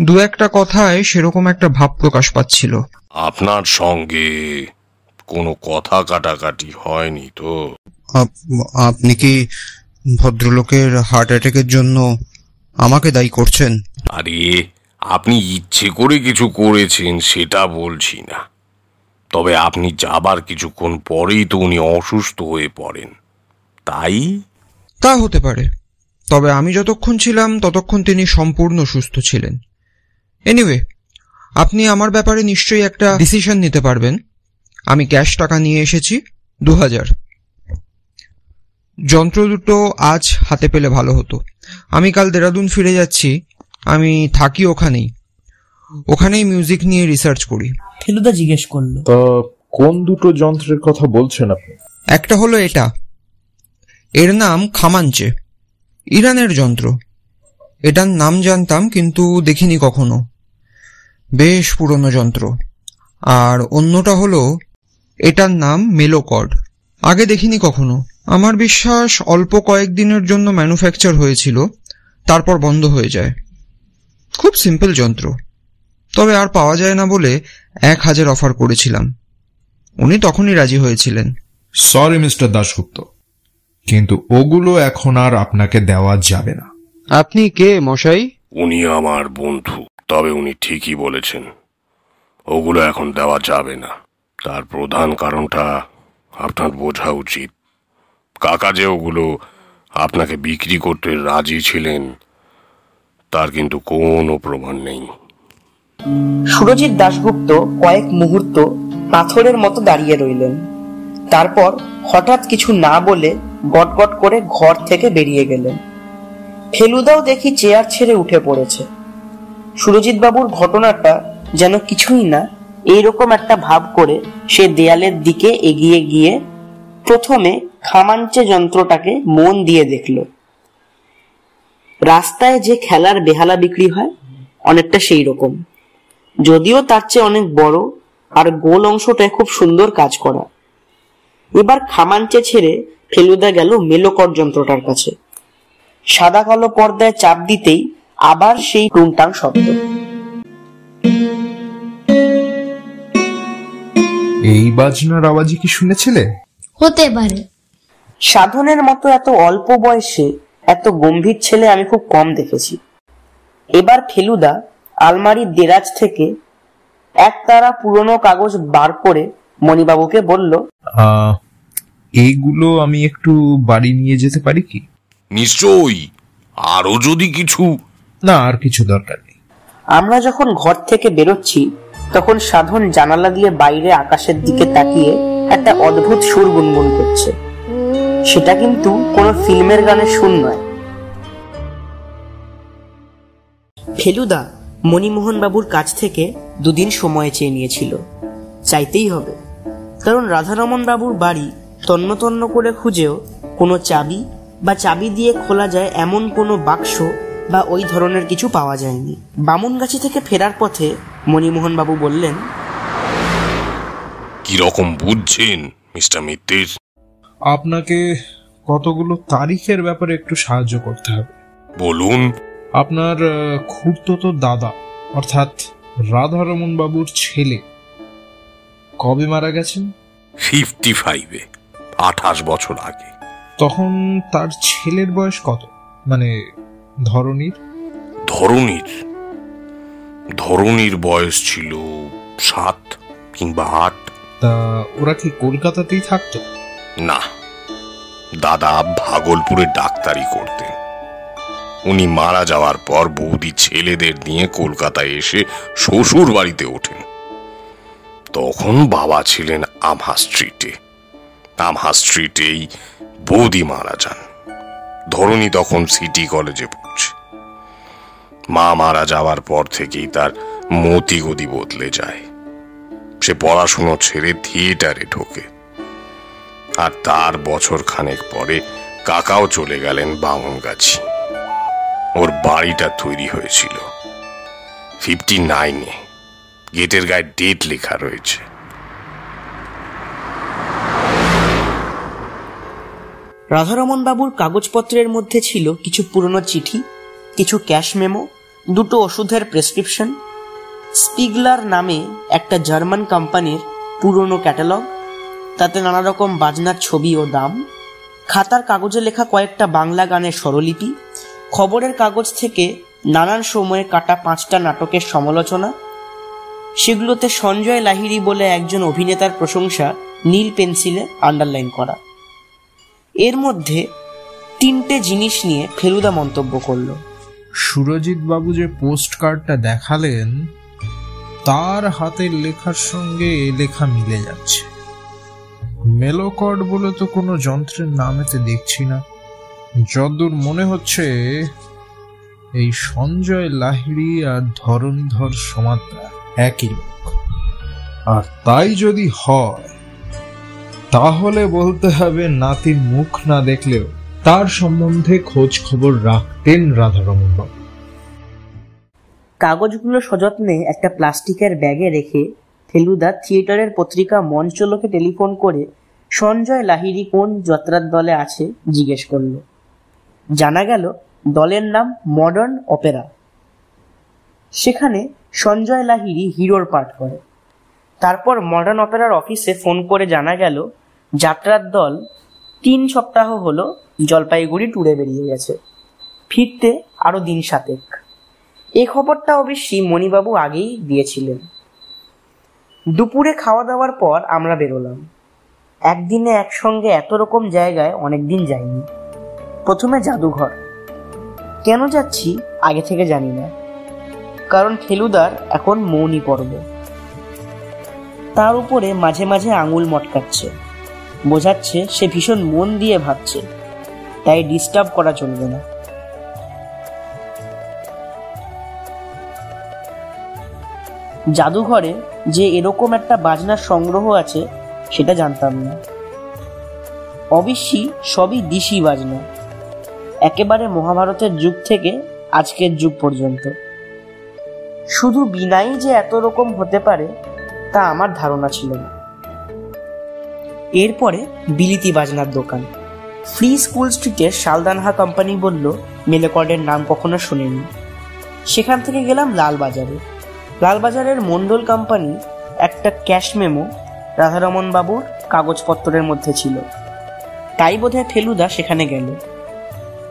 দু একটা কথায় সেরকম একটা ভাব প্রকাশ পাচ্ছিল। আপনার সঙ্গে কোনো কথা কাটাকাটি হয়নি তো? আপনি কি ভদ্রলোকের হার্ট অ্যাটাকের জন্য আমাকে দায়ী করছেন? আরে আপনি ইচ্ছে করে কিছু করেছেন সেটা বলছি না। তবে আপনি যাবার কিছুক্ষণ পরেই তো উনি অসুস্থ হয়ে পড়েন। তাই? তা হতে পারে। তবে আমি যতক্ষণ ছিলাম ততক্ষণ তিনি সম্পূর্ণ সুস্থ ছিলেন। এনিওয়ে আপনি আমার ব্যাপারে নিশ্চয়ই একটা ডিসিশন নিতে পারবেন। আমি ক্যাশ টাকা নিয়ে এসেছি দু হাজার যন্ত্র দুটো আজ হাতে পেলে ভালো হতো। আমি কাল দেরাদুন ফিরে যাচ্ছি আমি থাকি ওখানেই। ওখানেই মিউজিক নিয়ে রিসার্চ করি। ফেলুদা জিজ্ঞেস করল। তা কোন দুটো যন্ত্রের কথা বলছেন আপনি? একটা হলো এটা। এর নাম খামাঞ্চে। ইরানের যন্ত্র। এটার নাম জানতাম কিন্তু দেখিনি কখনো। বেশ পুরনো যন্ত্র। আর অন্যটা হলো এটার নাম মেলোকড আগে দেখিনি কখনো। আমার বিশ্বাস অল্প কয়েকদিনের জন্য ম্যানুফ্যাকচার হয়েছিল তারপর বন্ধ হয়ে যায়। খুব সিম্পল যন্ত্র। তবে আর পাওয়া যায় না বলে এক হাজার অফার করেছিলাম। উনি তখনই রাজি হয়েছিলেন। Sorry mister Dasgupta. কিন্তু ওগুলো এখন আর আপনাকে দেওয়া যাবে না। আপনি কে মশাই? উনি আমার বন্ধু। তবে উনি ঠিকই বলেছেন। ওগুলো এখন দেওয়া যাবে না। তার প্রধান কারণটা আপনার বোঝা উচিত। কাকা যে ওগুলো আপনাকে বিক্রি করতে রাজি ছিলেন, তার কিন্তু কোনো প্রমাণ নেই। সুরজিৎ দাশগুপ্ত কয়েক মুহূর্ত পাথরের মতো দাঁড়িয়ে রইলেন। তারপর হঠাৎ কিছু না বলে গটগট করে ঘর থেকে বেরিয়ে গেলেন। ফেলুদাও দেখি চেয়ার ছেড়ে উঠে পড়েছে। সুরজিৎ বাবুর ঘটনাটা যেন কিছুই না, এইরকম একটা ভাব করে সে দেয়ালের দিকে এগিয়ে গিয়ে প্রথমে খামাঞ্চে যন্ত্রটাকে মন দিয়ে দেখল। রাস্তায় যে খেলার বেহালা বিক্রি হয়, অনেকটা সেই রকম যদিও তার চেয়ে অনেক বড়, আর গোল অংশটায় খুব সুন্দর কাজ করা। এবার খামাঞ্চে ছেড়ে ফেলুদা গেল মেলোকর যন্ত্রটার কাছে। সাদা কালো পর্দায় চাপ দিতেই আবার সেই টুংটাং শব্দ। এই বাজনার আওয়াজই কি শুনেছিলে? হতে পারে। সাধনের মতো এত অল্প বয়সে এত গম্ভীর ছেলে আমি খুব কম দেখেছি। এবার ফেলুদা আলমারির দেরাজ থেকে এক তারা পুরনো কাগজ বার করে মণিবাবুকে বলল আহ, এইগুলো আমি একটু বাড়ি নিয়ে যেতে পারি কি? নিশ্চয়ই। আরও যদি কিছু না আর কিছু দরকার নেই। আমরা যখন ঘর থেকে বেরোচ্ছি তখন সাধন জানালা দিয়ে বাইরে আকাশের দিকে তাকিয়ে একটা অদ্ভুত সুর গুনগুন করছে। সেটা কিন্তু কোনো ফিল্মের গানের সুর নয়। ফেলুদা মণিমোহন বাবুর কাছ থেকে দুদিন সময় চেয়ে নিয়েছিল। চাইতেই হবে। কারণ রাধারমন বাবুর বাড়ি তন্ন তন্ন করে খুঁজেও কোনো চাবি বা চাবি দিয়ে খোলা যায় এমন কোনো বাক্স বা ওই ধরনের কিছু পাওয়া যায়নি। বামুনগাছি থেকে ফেরার পথে মণিমোহন বাবু বললেন কি রকম বুঝছেন মিস্টার মিত্তির? আপনাকে কতগুলো তারিখের ব্যাপারে একটু সাহায্য করতে হবে। বলুন। আপনার আহ, খুড়তুতো দাদা অর্থাৎ রাধারমন বাবুর ছেলে। কবে মারা গেছেন? ফিফটি ফাইভে আঠাশ বছর আগে। তখন তার ছেলের বয়স কত? মানে ধরনীর ধরনীর ধরনীর বয়স ছিল সাত কিংবা আট। তা ওরা কি কলকাতাতেই থাকতো? না দাদা ভাগলপুরে ডাক্তারি করতেন। উনি মারা যাওয়ার পর বৌদি ছেলেদের নিয়ে কলকাতায় এসে শ্বশুর বাড়িতে ওঠেন। তখন বাবা ছিলেন আমহা স্ট্রিটে। আমহা স্ট্রিটেই বৌদি মারা যান। ধরনী তখন সিটি কলেজে মা মারা যাওয়ার পর থেকেই তার মতি গতি বদলে যায়। সে পড়াশুনো ছেড়ে থিয়েটারে ঢোকে। আর তার বছর খানেক পরে কাকাও চলে গেলেন বামনগাছি। ওর বাড়িটা তৈরি হয়েছিল। ফিফটি নাইনে গেটের গায়ে ডেট লেখা রয়েছে। রাধারমন বাবুর কাগজপত্রের মধ্যে ছিল কিছু পুরনো চিঠি কিছু ক্যাশ মেমো, দুটো ওষুধের প্রেসক্রিপশন, স্পিগলার নামে একটা জার্মান কোম্পানির পুরনো ক্যাটালগ, তাতে নানা রকম বাজনার ছবি ও দাম, খাতার কাগজে লেখা কয়েকটা বাংলা গানের স্বরলিপি, খবরের কাগজ থেকে নানান সময়ে কাটা পাঁচটা নাটকের সমালোচনা। সেগুলোতে সঞ্জয় লাহিড়ী বলে একজন অভিনেতার প্রশংসা নীল পেন্সিলে আন্ডারলাইন করা। এর মধ্যে তিনটে জিনিস নিয়ে ফেলুদা মন্তব্য করল। সুরজিৎ বাবু যে পোস্ট কার্ডটা দেখালেন, তার হাতের লেখার সঙ্গে এ লেখা মিলে যাচ্ছে। মেলোকর্ড বলে তো কোনো যন্ত্রের নাম এতে দেখছি না। যদ্দূর মনে হচ্ছে, এই সঞ্জয় লাহিড়ি আর ধরণীধর সমাদ্রা একই লোক। আর তাই যদি হয়, তাহলে বলতে হবে নাতির মুখ না দেখলেও তার সম্বন্ধে খোঁজ খবর রাখতেন রাধারমন বাবু। কাগজগুলো সযত্নে একটা প্লাস্টিকের ব্যাগে রেখে ফেলুদা থিয়েটারের পত্রিকা মঞ্চলোকে টেলিফোন করে সঞ্জয় লাহিড়ী কোন যাত্রার দলে আছে জিজ্ঞেস করল। জানা গেল দলের নাম মডার্ন অপেরা। সেখানে সঞ্জয় লাহিড়ী হিরোর পাঠ করে। তারপর মডার্ন অপেরার অফিসে ফোন করে জানা গেল যাত্রার দল তিন সপ্তাহ হলো জলপাইগুড়ি ট্যুরে বেরিয়ে গেছে। ফিরতে আরও দিন সাতেক। এ খবরটা অবশ্যই মণিবাবু আগেই দিয়েছিলেন। দুপুরে খাওয়া দাওয়ার পর আমরা বেরোলাম। একদিনে একসঙ্গে এত রকম জায়গায় অনেকদিন যাইনি। প্রথমে জাদুঘর। কেন যাচ্ছি আগে থেকে জানি না। কারণ ফেলুদার এখন মৌনি পর্ব। তার উপরে মাঝে মাঝে আঙুল মটকাচ্ছে। বোঝাচ্ছে সে ভীষণ মন দিয়ে ভাবছে। তাই ডিস্টার্ব করা চলবে না। জাদুঘরে যে এরকম একটা বাজনার সংগ্রহ আছে, সেটা জানতাম না। অবশ্যই সবই দিশি বাজনা। একেবারে মহাভারতের যুগ থেকে আজকের যুগ পর্যন্ত। শুধু বিনাই যে এত রকম হতে পারে, তা আমার ধারণা ছিল না। এরপরে বিলিতি বাজনার দোকান। ফ্রি স্কুল স্ট্রিটের শালদানহা কোম্পানি বলল মেলেকর্ডের নাম কখনো শুনিনি। সেখান থেকে গেলাম লালবাজারে। লালবাজারের মন্ডল কোম্পানি একটা ক্যাশ মেমো রাধারমন বাবুর কাগজপত্রের মধ্যে ছিল। তাই বোধহয় ফেলুদা সেখানে গেল।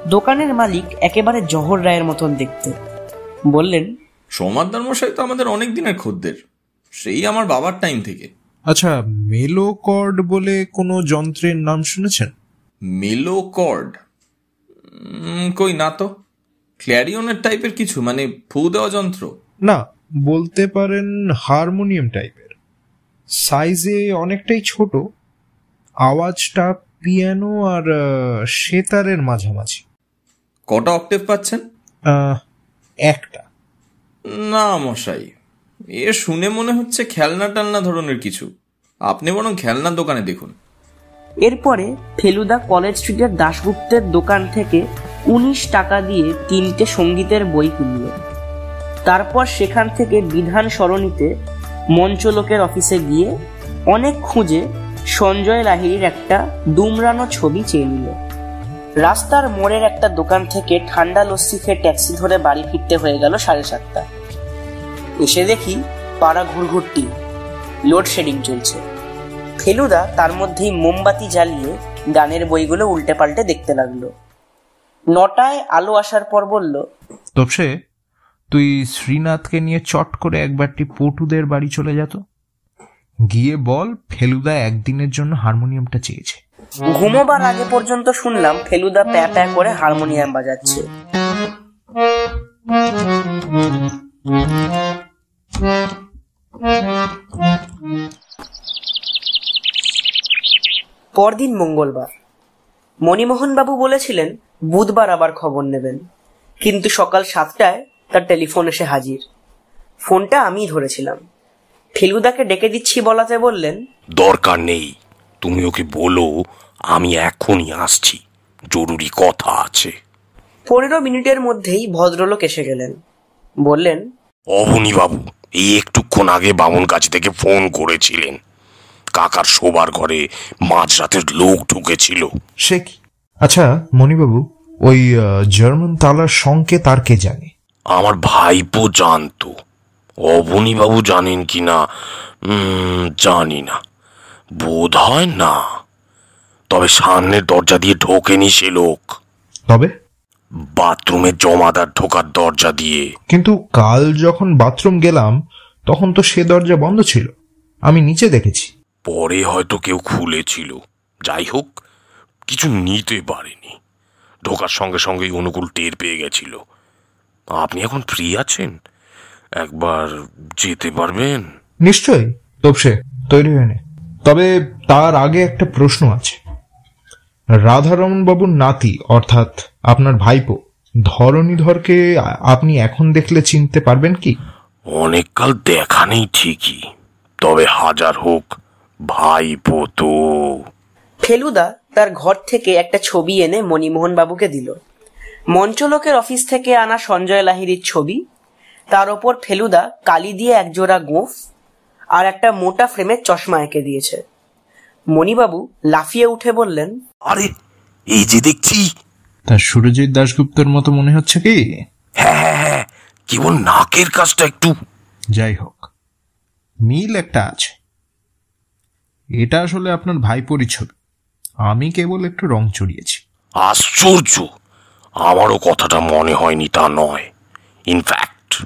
দোকানের মালিক একেবারে জহর রায়ের মতন দেখতে। বললেন সৌমাদ্দার মশাই তো আমাদের অনেক দিনের খদ্দের। সেই আমার বাবার টাইম থেকে। আচ্ছা মেলো কর্ড বলে কোনো যন্ত্রের নাম শুনেছেন? মেলো কর্ড কই না তো। ক্ল্যারিয়নের টাইপের কিছু মানে ফু দেওয়া যন্ত্র? না বলতে পারেন হারমোনিয়াম টাইপের। সাইজে অনেকটাই ছোট আওয়াজটা পিয়ানো আর সেতারের মাঝামাঝি। কটা অক্টেভ পাচ্ছেন? একটা। না মশাই এ শুনে মনে হচ্ছে খেলনা টালনা ধরনের কিছু। আপনি বরং খেলনার দোকানে দেখুন। এরপরে ফেলুদা কলেজ স্ট্রিটের দাশগুপ্তের দোকান থেকে উনিশ টাকা দিয়ে তিনটে সঙ্গীতের বই কিনল। তারপর সেখান থেকে বিধান সরণিতে মঞ্চলোকের অফিসে গিয়ে অনেক খুঁজে সঞ্জয় লাহিড়ির একটা দুমরানো ছবি চেয়ে নিল। রাস্তার মোড়ের একটা দোকান থেকে ঠান্ডা লস্যি খেয়ে ট্যাক্সি ধরে বাড়ি ফিরতে হয়ে গেল সাড়ে সাতটা। এসে দেখি পাড়া ঘুরঘুরটি, লোডশেডিং চলছে। ফেলুদা তার মধ্যেই মোমবাতি জ্বালিয়ে গানের বইগুলো উল্টে পাল্টে দেখতে লাগল। নটায় আলো আসার পর বলল তপসে তুই শ্রীনাথকে নিয়ে চট করে একবারটি পটুদের বাড়ি চলে যেত গিয়ে বল ফেলুদা একদিনের জন্য হারমোনিয়ামটা চেয়েছে। ঘুমোবার আগে পর্যন্ত শুনলাম ফেলুদা প্যা প্যা করে হারমোনিয়াম বাজাচ্ছে। পরদিন মঙ্গলবার। মণিমোহনবাবু বলেছিলেন বুধবার আবার খবর নেবেন। কিন্তু সকাল সাতটায় তার টেলিফোন এসে হাজির। ফোনটা আমিই ধরেছিলাম। ফেলুদাকে ডেকে দিচ্ছি বলাতে বললেন দরকার নেই তুমি ওকে বলো আমি এখনই আসছি জরুরি কথা আছে। পনেরো মিনিটের মধ্যেই ভদ্রলোক এসে গেলেন। বললেন অবনী বাবু এই একটুক্ষণ আগে বামুন কাছে থেকে ফোন করেছিলেন। কাকার শোবার ঘরে মাঝরাতের লোক ঢুকেছিল। সে কি? আচ্ছা মণিবাবু ওই জার্মান তালার সংকেত আর কে জানে? আমার ভাইপো জানতো। অবনী বাবু জানেন কি না? জানি না। বোধ হয় না। তবে সামনের দরজা দিয়ে ঢোকেনি সে লোক। তবে? বাথরুমের জমাদার ঢোকার দরজা দিয়ে। কিন্তু কাল যখন বাথরুম গেলাম তখন তো সে দরজা বন্ধ ছিল। আমি নিচে দেখেছি। পরে হয়তো কেউ খুলেছিল। যাই হোক কিছু নিতে পারেনি। ঢোকার সঙ্গে সঙ্গেই অনুকূল টের পেয়ে গেছিল। আপনি এখন ফ্রি আছেন? একবার যেতে পারবেন? নিশ্চয়ই তপসে তৈরি হয়ে তবে তার আগে একটা প্রশ্ন আছে। রাধারমন বাবুর নাতি অর্থাৎ আপনার ভাইপো ধরণীধরকে আপনি এখন দেখলে চিনতে পারবেন কি? অনেককাল দেখা নেই ঠিকই। তবে হাজার হোক ভাইপো তো ফেলুদা তার ঘর থেকে একটা ছবি এনে মণিমোহন বাবুকে দিল। মঞ্চলোকের অফিস থেকে আনা সঞ্জয় লাহিড়ির ছবি। তার ওপর ফেলুদা কালি দিয়ে একজোড়া গোঁফ আর একটা মোটা ফ্রেমের চশমা এঁকে দিয়েছে। মণিবাবু লাফিয়ে উঠে বললেন আরে এই যে দেখছি। তা সুরজিৎ দাশগুপ্তর মতো মনে হচ্ছে কি? হ্যাঁ হ্যাঁ হ্যাঁ কেবল নাকের কাজটা একটু। যাই হোক মিল একটা আছে। এটা আসলে আপনার ভাইপোরই ছবি। আমি কেবল একটু রং চড়িয়েছি। আশ্চর্য! আমারও কথাটা মনে হয়নি তা নয়। ইনফ্যাক্ট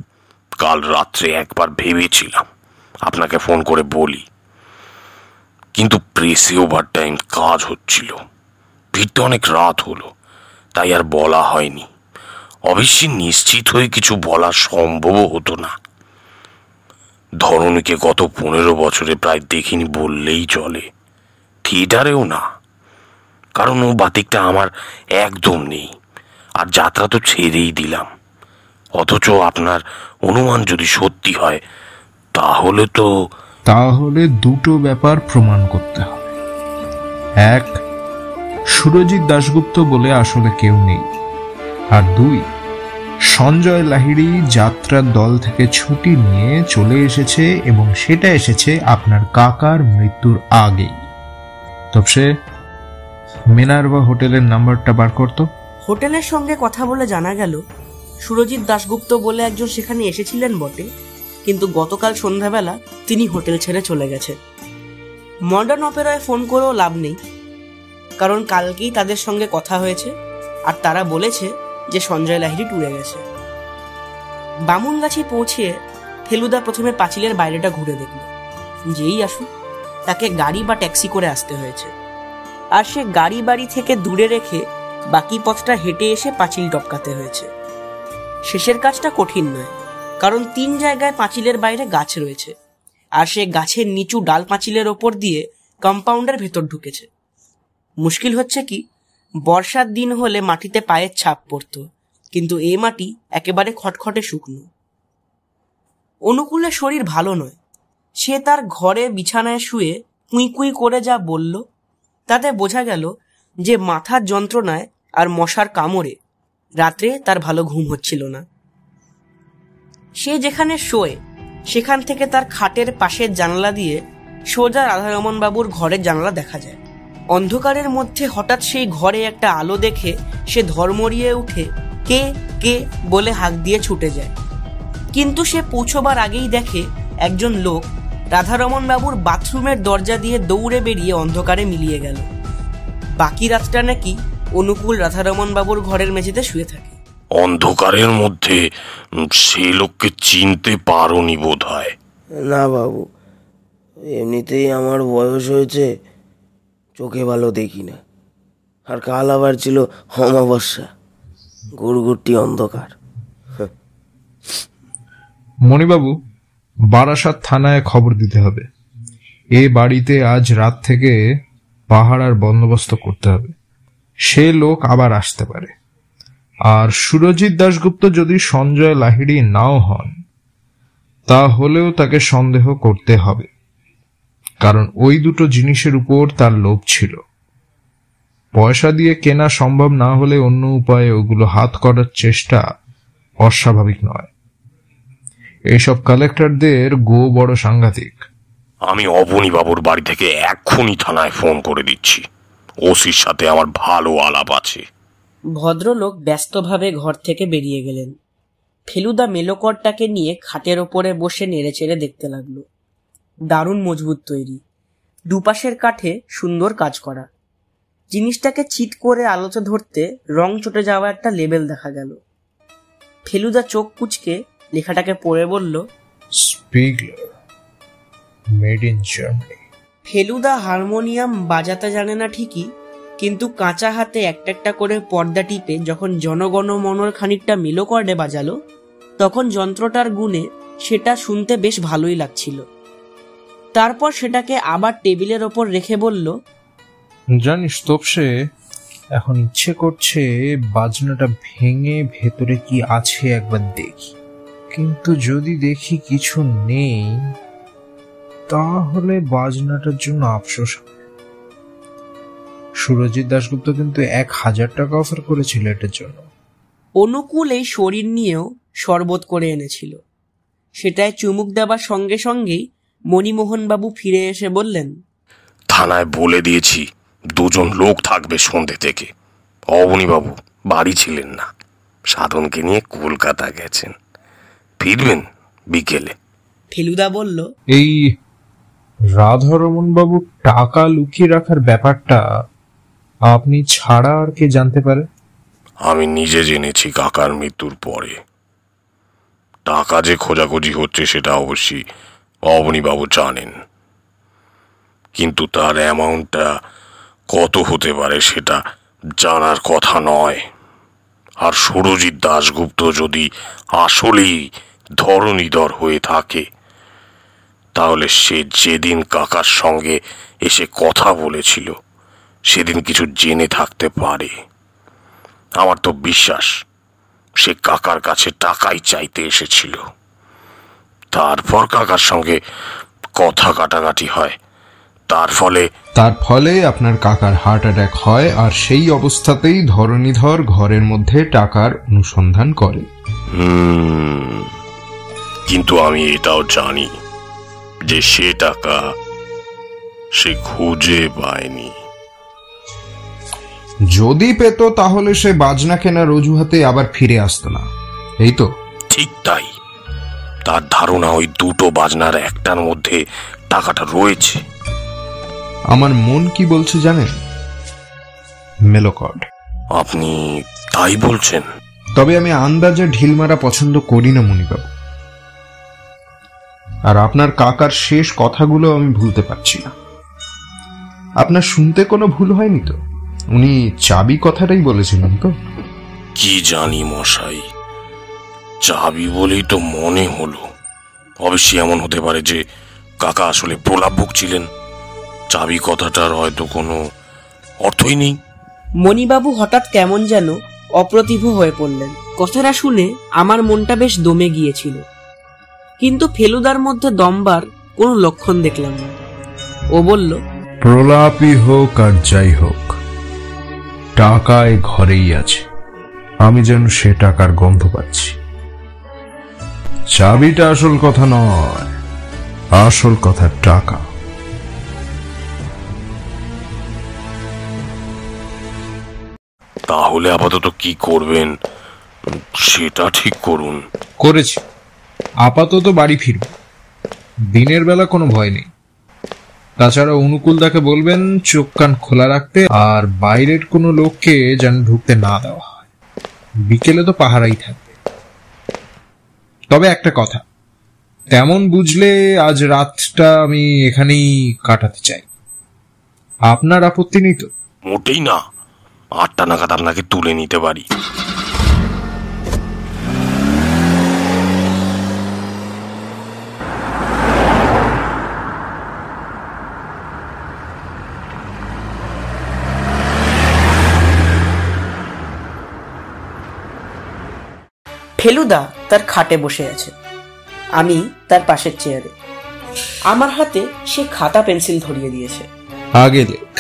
কাল রাত্রে একবার ভেবেছিলাম আপনাকে ফোন করে বলি। কিন্তু প্রেসে ওভার টাইম কাজ হচ্ছিল। ভিড়টা অনেক রাত হলো, তাই আর বলা হয়নি। অবশ্যই নিশ্চিত হয়ে কিছু বলা সম্ভবও হতো না। ধরনীকে গত পনেরো বছরে প্রায় দেখিনি বললেই চলে। থিয়েটারেও না। কারণ ও বাতিকটা আমার একদম নেই। আর যাত্রা তো ছেড়েই দিলাম। অথচ আপনার অনুমান যদি সত্যি হয়, তাহলে তো তাহলে দুটো ব্যাপার প্রমাণ করতে হবে। এক, সুরজিৎ দাশগুপ্ত বলে আসলে কেউ নেই। আর দুই সঞ্জয় লাহিড়ি যাত্রার দল থেকে ছুটি নিয়ে চলে এসেছে এবং সেটা এসেছে আপনার কাকার মৃত্যুর আগেই। তবে মিনার্ভা হোটেলের নাম্বারটা বার করতো। হোটেলের সঙ্গে কথা বলে জানা গেল, সুরজিৎ দাশগুপ্ত বলে একজন সেখানে এসেছিলেন বটে, কিন্তু গতকাল সন্ধ্যাবেলা তিনি হোটেল ছেড়ে চলে গেছেন মডার্ন অপেরায় ফোন করেও লাভ নেই, কারণ কালকেই তাদের সঙ্গে কথা হয়েছে, আর তারা বলেছে যে সঞ্জয় লাহিড়ি টুরে গেছে। বামুনগাছি পৌঁছিয়ে ফেলুদা প্রথমে পাঁচিলের বাইরেটা ঘুরে দেখল। যেই আসুক, তাকে গাড়ি বা ট্যাক্সি করে আসতে হয়েছে। আর সে গাড়ি বাড়ি থেকে দূরে রেখে বাকি পথটা হেঁটে এসে পাঁচিল টপকাতে হয়েছে। শেষের কাজটা কঠিন নয়, কারণ তিন জায়গায় পাঁচিলের বাইরে গাছ রয়েছে। আর সে গাছের নিচু ডাল পাঁচিলের ওপর দিয়ে কম্পাউন্ডের ভেতর ঢুকেছে। মুশকিল হচ্ছে কি বর্ষার দিন হলে মাটিতে পায়ের ছাপ পড়ত, কিন্তু এ মাটি একেবারে খটখটে শুকনো। অনুকূলের শরীর ভালো নয়। সে তার ঘরে বিছানায় শুয়ে কুঁই কুঁই করে যা বলল, তাতে বোঝা গেল যে মাথার যন্ত্রণায় আর মশার কামড়ে রাত্রে তার ভালো ঘুম হচ্ছিল না। সে যেখানে শোয়, সেখান থেকে তার খাটের পাশের জানলা দিয়ে সোজা রাধারমন বাবুর ঘরের জানলা দেখা যায়। অন্ধকারের মধ্যে হঠাৎ সেই ঘরে একটা আলো দেখে সে ধর্মরিয়ে উঠে কে কে? বলে হাঁক দিয়ে ছুটে যায়। কিন্তু সে পৌঁছবার আগেই দেখে একজন লোক রাধারমন বাবুর বাথরুমের দরজা দিয়ে দৌড়ে বেরিয়ে অন্ধকারে মিলিয়ে গেল। বাকি রাতটা নাকি অনুকূল রাধারমন বাবুর ঘরের মেঝেতে শুয়ে থাকে। অন্ধকারের মধ্যে সে লোককে চিনতে পারোনি বোধ হয় না বাবু এমনিতেই আমার বয়স হয়েছে। চোখে ভালো দেখি না। আর কাল আবার ছিল অমাবস্যা গুড়গুড়টি অন্ধকার। মণিবাবু, বারাসাত থানায় খবর দিতে হবে। এ বাড়িতে আজ রাত থেকে পাহারার বন্দোবস্ত করতে হবে। সে লোক আবার আসতে পারে। আর সুরজিৎ দাশগুপ্ত যদি সঞ্জয় লাহিড়ি নাও হন, তাহলেও তাকে সন্দেহ করতে হবে। কারণ ওই দুটো জিনিসের উপর তার লোভ ছিল। পয়সা দিয়ে কেনা সম্ভব না হলে অন্য উপায়ে ওগুলো হাত করার চেষ্টা অস্বাভাবিক নয়। এইসব কালেক্টরদের গো বড় সাংঘাতিক। আমি অবনী বাবুর বাড়ি থেকে এক্ষুনি থানায় ফোন করে দিচ্ছি। ওসির সাথে আমার ভালো আলাপ আছে। ভদ্রলোক ব্যস্তভাবে ঘর থেকে বেরিয়ে গেলেন। ফেলুদা মেলোকরটাকে নিয়ে খাটের ওপরে বসে নেড়ে চেড়ে দেখতে লাগল। দারুণ মজবুত তৈরি। দুপাশের কাঠে সুন্দর কাজ করা। জিনিসটাকে চিট করে আলোচনা ধরতে রং চটে যাওয়া একটা লেবেল দেখা গেল। ফেলুদা চোখ কুচকে লেখাটাকে পড়ে বলল Spiegler made in Germany Feluda harmonium বাজাতে জানে না ঠিকই কিন্তু কাঁচা হাতে একটা একটা করে পর্দা টিপে যখন জনগণ মনর খানিকটা মেলো কর্ডে বাজালো তখন যন্ত্রটার গুণে সেটা শুনতে বেশ ভালোই লাগছিল। তারপর সেটাকে আবার টেবিলের ওপর রেখে বলল জানিস তোপসে এখন ইচ্ছে করছে বাজনাটা ভেঙে ভেতরে কি আছে একবার দেখি। কিন্তু যদি দেখি কিছু নেই তাহলে বাজনাটার জন্য আফসোস। সুরজিৎ দাশগুপ্ত কিন্তু এক হাজার টাকা অফার করেছিল এটার জন্য। অনুকূল এই শরীর নিয়েও শরবত করে এনেছিল। সেটায় চুমুক দেবার সঙ্গে সঙ্গেই মণিমোহনবাবু ফিরে এসে বললেন থানায় বলে দিয়েছি দুজন লোক থাকবে সন্ধে থেকে। অবনীবাবু বাড়ি ছিলেন না। সাধনকে নিয়ে কলকাতা গেছেন। ফিরবেন বিকেলে। ফেলুদা বলল এই রাধারমন বাবু টাকা লুকিয়ে রাখার ব্যাপারটা আপনি ছাড়া আর কে জানতে পারে? আমি নিজে জেনেছি কাকার মৃত্যুর পরে। টাকা যে খোঁজাখুঁজি হচ্ছে সেটা অবশ্যই অবনীবাবু জানেন। কিন্তু তার অ্যামাউন্টটা কত হতে পারে সেটা জানার কথা নয়। আর সুরজিৎ দাশগুপ্ত যদি আসলেই ধরণীধর হয়ে থাকে, তাহলে সে যেদিন কাকার সঙ্গে এসে কথা বলেছিল, সেদিন কিছু জেনে থাকতে পারে। আমার তো বিশ্বাস, সে কাকার কাছে টাকাই চাইতে এসেছিল। তারপর কাকার সঙ্গে কথা কাটাকাটি হয়। তার ফলে তার ফলে আপনার কাকার হার্ট অ্যাটাক হয় আর সেই অবস্থাতেই ধরণীধর ঘরের মধ্যে টাকার অনুসন্ধান করে। কিন্তু আমি এটাও জানি যে সে টাকা সে খুঁজে পায়নি। যদি পেত তাহলে সে বাজনা কেনার অজুহাতে আবার ফিরে আসতো না। এই তো? ঠিক তাই। তার ধারণা ওই দুটো বাজনার একটার মধ্যে টাকাটা রয়েছে। আমার মন কি বলছে জানেন? মেলোকড আপনি তাই বলছেন? তবে আমি আন্দাজে ঢিল মারা পছন্দ করি না মণিবাবু আর আপনার কাকার শেষ কথাগুলো আমি ভুলতে পারছি না। আপনার শুনতে কোনো ভুল হয়নি তো? উনি চাবি কথাটাই বলেছিলেন তো? কি জানি মশাই। চাবি বলেই তো মনে হলো। অবশ্যই এমন হতে পারে যে কাকা আসলে প্রলাপ ভুগছিলেন। চাবি কথাটার হয়তো কোনো অর্থই নেই। মণিবাবু হঠাৎ কেমন যেন অপ্রতিভ হয়ে পড়লেন। কথাটা শুনে আমার মনটা বেশ দমে গিয়েছিল। কিন্তু ফেলুদার মধ্যে দমবার কোনো লক্ষণ দেখলাম না। ও বলল প্রলাপই হোক আর যাই হোক টাকায় ঘরেই আছে। আমি যেন সে টাকার গন্ধ পাচ্ছি। চাবিটা আসল কথা নয় আসল কথা টাকা। তাহলে আপাতত কি করবেন? সেটা ঠিক করুন। করেছি। আপাতত বাড়ি ফিরব। দিনের বেলা কোনো ভয় নেই। তাছাড়া অনুকূলদাকে বলবেন চোখ কান খোলা রাখতে আর বাইরের কোনো লোককে যেন ঢুকতে না দেওয়া হয়। বিকেলে তো পাহারাই থাকবে। তবে একটা কথা, তেমন বুঝলে আজ রাতটা আমি এখানেই কাটাতে চাই। আপনার আপত্তি নেই তো? মোটেই না। আটটা নাগাদ আপনাকে তুলে নিতে পারি। ফেলুদা তার খাটে বসে আছে। আমি তার পাশের চেয়ারে। আমার হাতে সে খাতা পেন্সিল ধরিয়ে দিয়েছে। আগে দেখ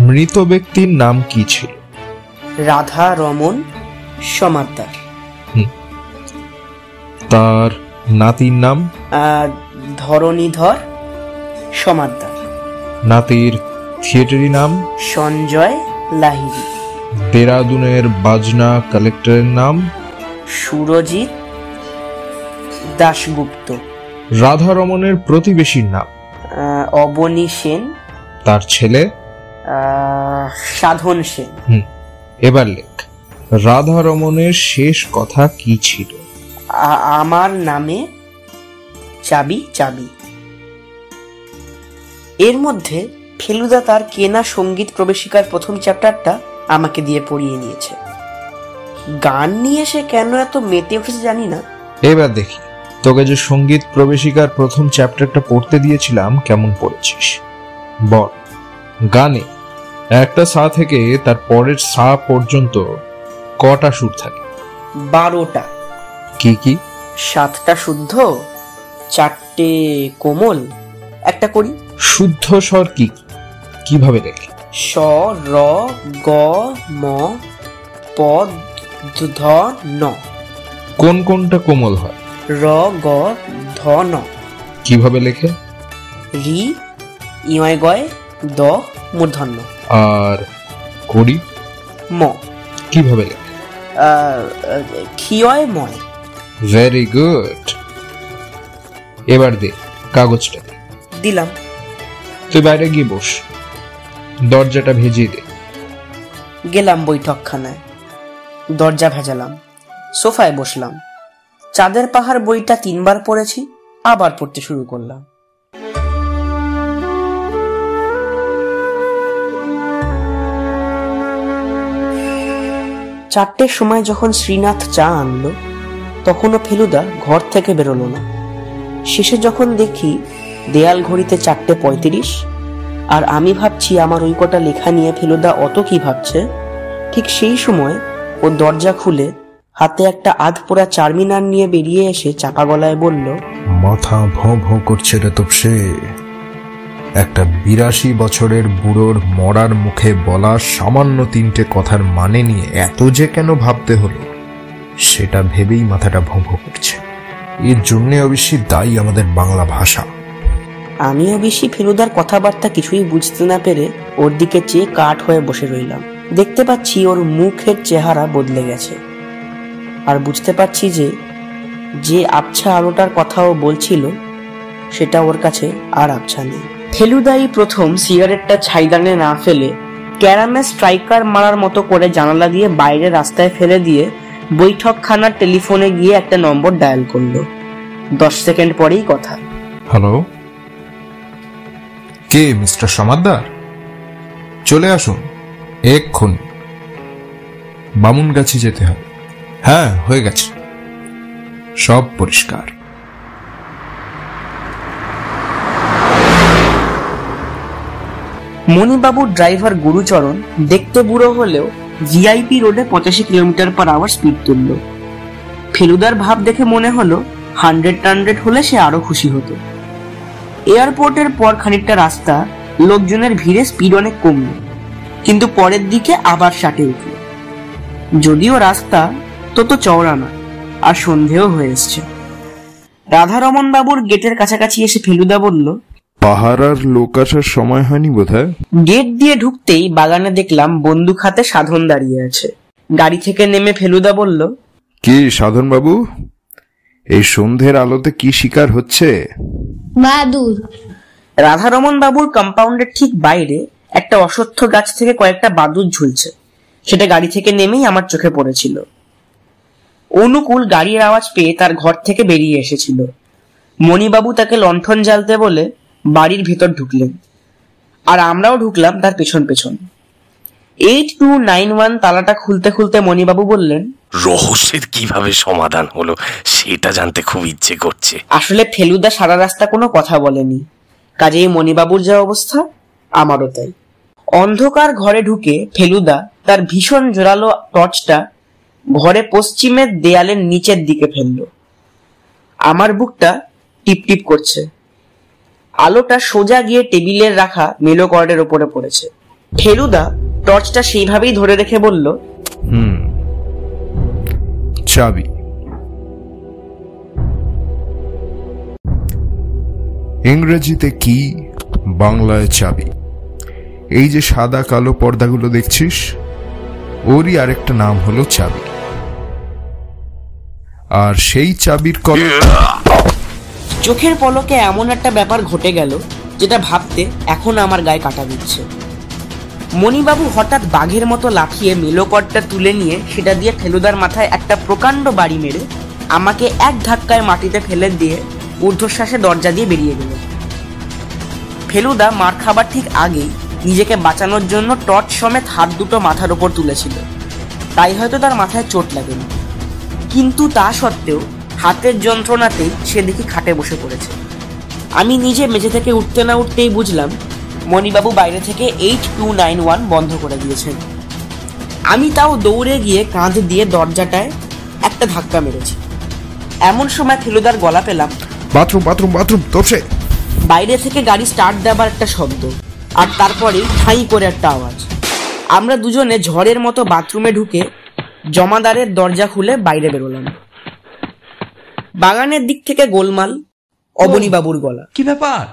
মৃত ব্যক্তির নাম কি ছিল? রাধা রমন সমাদ্দার। তার নাতির নাম? ধরণীধর সমাদ্দার। নাতির থিয়েটারি নাম? সঞ্জয় লাহিড়ী। দেরাদুনের বাজনা কালেক্টরের নাম? সুরজিৎ দাশগুপ্ত। রাধা রমনের প্রতিবেশীর নাম। অবনী সেন। তার ছেলে। সাধন সেন। এবার লেখ। রাধা রমনের শেষ কথা কি ছিল? আমার নামে চাবি চাবি। এর মধ্যে ফেলুদা তার কেনা সংগীত প্রবেশিকার প্রথম চ্যাপ্টারটা আমাকে দিয়ে পড়িয়ে নিয়েছে গান নিয়ে সে কেন এত মেতে উঠেছে জানি না। এবার দেখি তোকে যে সংগীত প্রবেশিকার প্রথম চ্যাপ্টারটা পড়তে দিয়েছিলাম কেমন পড়েছিস? বল। গানে একটা সা থেকে তার পরের সা পর্যন্ত কটা সুর থাকে? বারোটা। কি কি? সাতটা শুদ্ধ চারটে কোমল। একটা করি। শুদ্ধ স্বর কি? কীভাবে লেখে স র গ ম প ধ ন কোন কোনটা কোমল হয়? র গ ধ ন কীভাবে লেখে? রি ইয় গয় দ মূর্ধন্য। আর করি? ম। কীভাবে লেখে? ক্ষিয়য় ময়। ভেরি গুড এবার দে কাগজটা দিলাম। তুই বাইরে গিয়ে বস। দরজাটা ভেজিয়ে দে। গেলাম বৈঠকখানায়। দরজা ভেজালাম, সোফায় বসলাম। চাঁদের পাহাড় বইটা তিনবার পড়েছি, আবার পড়তে শুরু করলাম। চারটের সময় যখন শ্রীনাথ চা আনলো, তখনও ফেলুদা ঘর থেকে বেরোলো না। শেষে যখন দেখি দেয়াল ঘড়িতে চারটে পঁয়ত্রিশ, আর আমি ভাবছি আমার ওই কটা লেখা নিয়ে ফেলুদা অত কি ভাবছে, ঠিক সেই সময় ও দরজা খুলে হাতে একটা আধ পোড়া চারমিনার নিয়ে বেরিয়ে এসে চাপা গলায় বলল মাথা ভোঁ ভোঁ করছে রে তোপসে। একটা বিরাশি বছরের বুড়োর মরার মুখে বলা সামান্য তিনটে কথার মানে নিয়ে এত যে কেন ভাবতে হলো সেটা ভেবেই মাথাটা ভোঁ ভোঁ করছে। এর জন্যে অবশ্যই দায়ী আমাদের বাংলা ভাষা। আমিও বেশি ফেলুদার কথাবার্তা কিছুই বুঝতে না পেরে ওর দিকে চেয়ে কাঠ হয়ে বসে রইলাম। দেখতে পাচ্ছি ওর মুখের চেহারা বদলে গেছে। আর বুঝতে পারছি যে যে আবছা আলোটার কথাও বলছিল, সেটা ওর কাছে আর আবছা নেই। ফেলুদাই প্রথম সিগারেটটা ছাইদানে না ফেলে ক্যারামে স্ট্রাইকার মারার মতো করে জানালা দিয়ে বাইরে রাস্তায় ফেলে দিয়ে বৈঠকখানার টেলিফোনে গিয়ে একটা নম্বর ডায়াল করল। দশ সেকেন্ড পরেই কথা। হ্যালো? কে, মিস্টার সমাদ্দার? চলে আসুন। এক্ষুনি। বামুনগাছি যেতে হবে। হ্যাঁ হয়ে গেছে। সব পরিষ্কার। মণিবাবুর ড্রাইভার গুরুচরণ দেখতে বুড়ো হলেও ভিআইপি রোডে পঁচাশি কিলোমিটার পার আওয়ার স্পিড তুলল। ফেলুদার ভাব দেখে মনে হলো হান্ড্রেড টান্ড্রেড হলে সে আরও খুশি হতো। এয়ারপোর্টের পর খানিকটা রাস্তা লোকজনের ভিড়ে স্পিড অনেক কমল। কিন্তু পরের দিকে আবার সাটে উঠল। যদিও রাস্তা তত চওড়া না আর সন্ধেও হয়ে এসছে। রাধারমন বাবুর গেটের কাছাকাছি এসে ফেলুদা বলল পাহারার লোক আসার সময় হয়নি বোধ গেট দিয়ে ঢুকতেই বাগানে দেখলাম বন্দুক হাতে সাধন দাঁড়িয়ে আছে। গাড়ি থেকে নেমে ফেলুদা বলল কি সাধন বাবু এই সন্ধ্যের আলোতে কি শিকার হচ্ছে? বাদুর রাধারমন বাবুর কম্পাউন্ডের ঠিক বাইরে একটা অশ্বত্থ গাছ থেকে কয়েকটা বাদুর ঝুলছে। সেটা গাড়ি থেকে নেমেই আমার চোখে পড়েছিল। অনুকূল গাড়ির আওয়াজ পেয়ে তার ঘর থেকে বেরিয়ে এসেছিল। মণিবাবু তাকে লণ্ঠন জ্বালতে বলে বাড়ির ভেতর ঢুকলেন। আর আমরাও ঢুকলাম তার পেছন পেছন। এইট টু নাইন ওয়ান তালাটা খুলতে খুলতে মণিবাবু বললেন রহস্যের কীভাবে সমাধান হলো সেটা জানতে খুব ইচ্ছে করছে। আসলে ফেলুদা সারা রাস্তা কোনো কথা বলেনি। কাজেই মণিবাবুর যা অবস্থা আমারও তাই। অন্ধকার ঘরে ঢুকে ফেলুদা তার ভীষণ জোরালো টর্চটা ঘরে পশ্চিমের দেয়ালের নিচের দিকে ফেলল। আমার বুকটা টিপটিপ করছে। আলোটা সোজা গিয়ে টেবিলের রাখা মেলো কর্ডের ওপরে পড়েছে। ফেলুদা টর্চটা সেইভাবেই ধরে রেখে বলল, হুম। চাবি। ইংরেজিতে কি? বাংলায় চাবি। এই যে সাদা কালো পর্দাগুলো দেখছিস, ওরই আরেকটা নাম হলো চাবি। আর সেই চাবির চোখের পলকে এমন একটা ব্যাপার ঘটে গেল, যেটা ভাবতে এখন আমার গায়ে কাটা দিচ্ছে। মণিবাবু হঠাৎ বাঘের মতো লাফিয়ে মেলোকটটা তুলে নিয়ে সেটা দিয়ে ফেলুদার মাথায় একটা প্রকাণ্ড বাড়ি মেরে আমাকে এক ধাক্কায় মাটিতে ফেলে দিয়ে ঊর্ধ্বশ্বাসে দরজা দিয়ে বেরিয়ে গেল। ফেলুদা মার খাবার ঠিক আগেই নিজেকে বাঁচানোর জন্য টর্চ সমেত হাত দুটো মাথার ওপর তুলেছিল। তাই হয়তো তার মাথায় চোট লাগেনি। কিন্তু তা সত্ত্বেও হাতের যন্ত্রণাতেই সে দেখি খাটে বসে পড়েছে। আমি নিজে মেঝে থেকে উঠতে না উঠতেই বুঝলাম মণিবাবু বাইরে থেকে এইট টু নাইন ওয়ান বন্ধ করে দিয়েছেন। আমি তাও দৌড়ে গিয়ে কাঁধ দিয়ে দরজাটায় একটা ধাক্কা মেরেছি। এমন সময় ফেলুদার গলা পেলাম। বাথরুম বাথরুম বাথরুম তোপসে বাইরে থেকে গাড়ি স্টার্ট দেবার একটা শব্দ। আর তারপরেই ঠাঁই করে একটা আওয়াজ। আমরা দুজনে ঝড়ের মতো বাথরুমে ঢুকে জমাদারের দরজা খুলে বাইরে বেরোলাম। বাগানের দিক থেকে গোলমাল অবনীবাবুর গলা। কি ব্যাপার?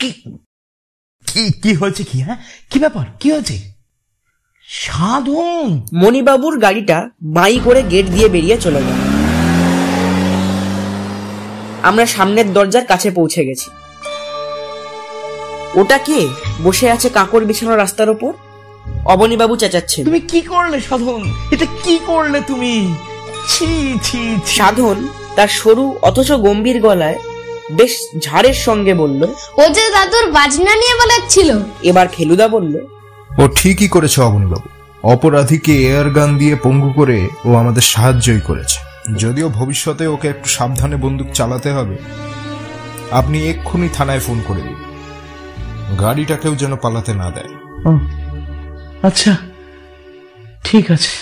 কি কি কি হয়েছে কি হ্যাঁ? কি ব্যাপার? কি হয়েছে? সাধন! মণিবাবুর গাড়িটা বাই করে গেট দিয়ে বেরিয়ে চলে গেল। আমরা সামনের দরজার কাছে পৌঁছে গেছি। ওটা কে? বসে আছে কাকর বিছানো রাস্তার ওপর? অবনীবাবু চেঁচাচ্ছেন। তুমি কি করলে সাধন? এটা কি করলে তুমি? ছি ছি ছি। সাধন তার সরু অথচ গম্ভীর গলায় বেশ ঝাড়ের সঙ্গে বলল ও যে দাদুর বাজনা নিয়ে বলাচ্ছিল। এবার ফেলুদা বলল ও ঠিকই করেছে অবনীবাবু। অপরাধীকে এয়ার গান দিয়ে পঙ্গু করে ও আমাদের সাহায্যই করেছে। যদিও ভবিষ্যতে ওকে একটু সাবধানে বন্দুক চালাতে হবে আপনি এক্ষুনি থানায় ফোন করে দিন। গাড়িটাকেও যেন পালাতে না দেয়। আচ্ছা ঠিক আছে।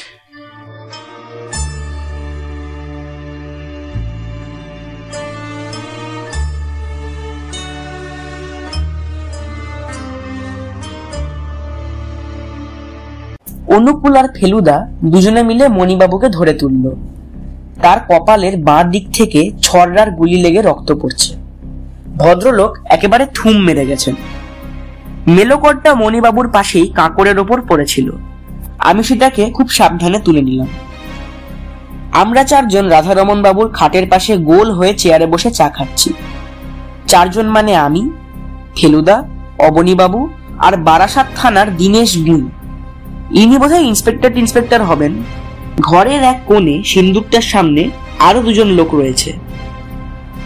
অনুকূল আর ফেলুদা দুজনে মিলে মণিবাবুকে ধরে তুলল। তার কপালের বাঁ দিক থেকে ছড়রার গুলি লেগে রক্ত পড়ছে। ভদ্রলোক একেবারে থুম মেরে গেছেন। মেলোকরটা মণিবাবুর পাশেই কাঁকড়ের ওপর পড়েছিল। আমি সেটাকে খুব সাবধানে তুলে নিলাম। আমরা চারজন রাধারমন বাবুর খাটের পাশে গোল হয়ে চেয়ারে বসে চা খাচ্ছি। চারজন মানে আমি, ফেলুদা, অবনীবাবু আর বারাসাত থানার দীনেশ গুণ। ইনি বোধহয় ইন্সপেক্টর ইন্সপেক্টর হবেন। ঘরের এক কোণে সিন্দুকটার সামনে আরও দুজন লোক রয়েছে।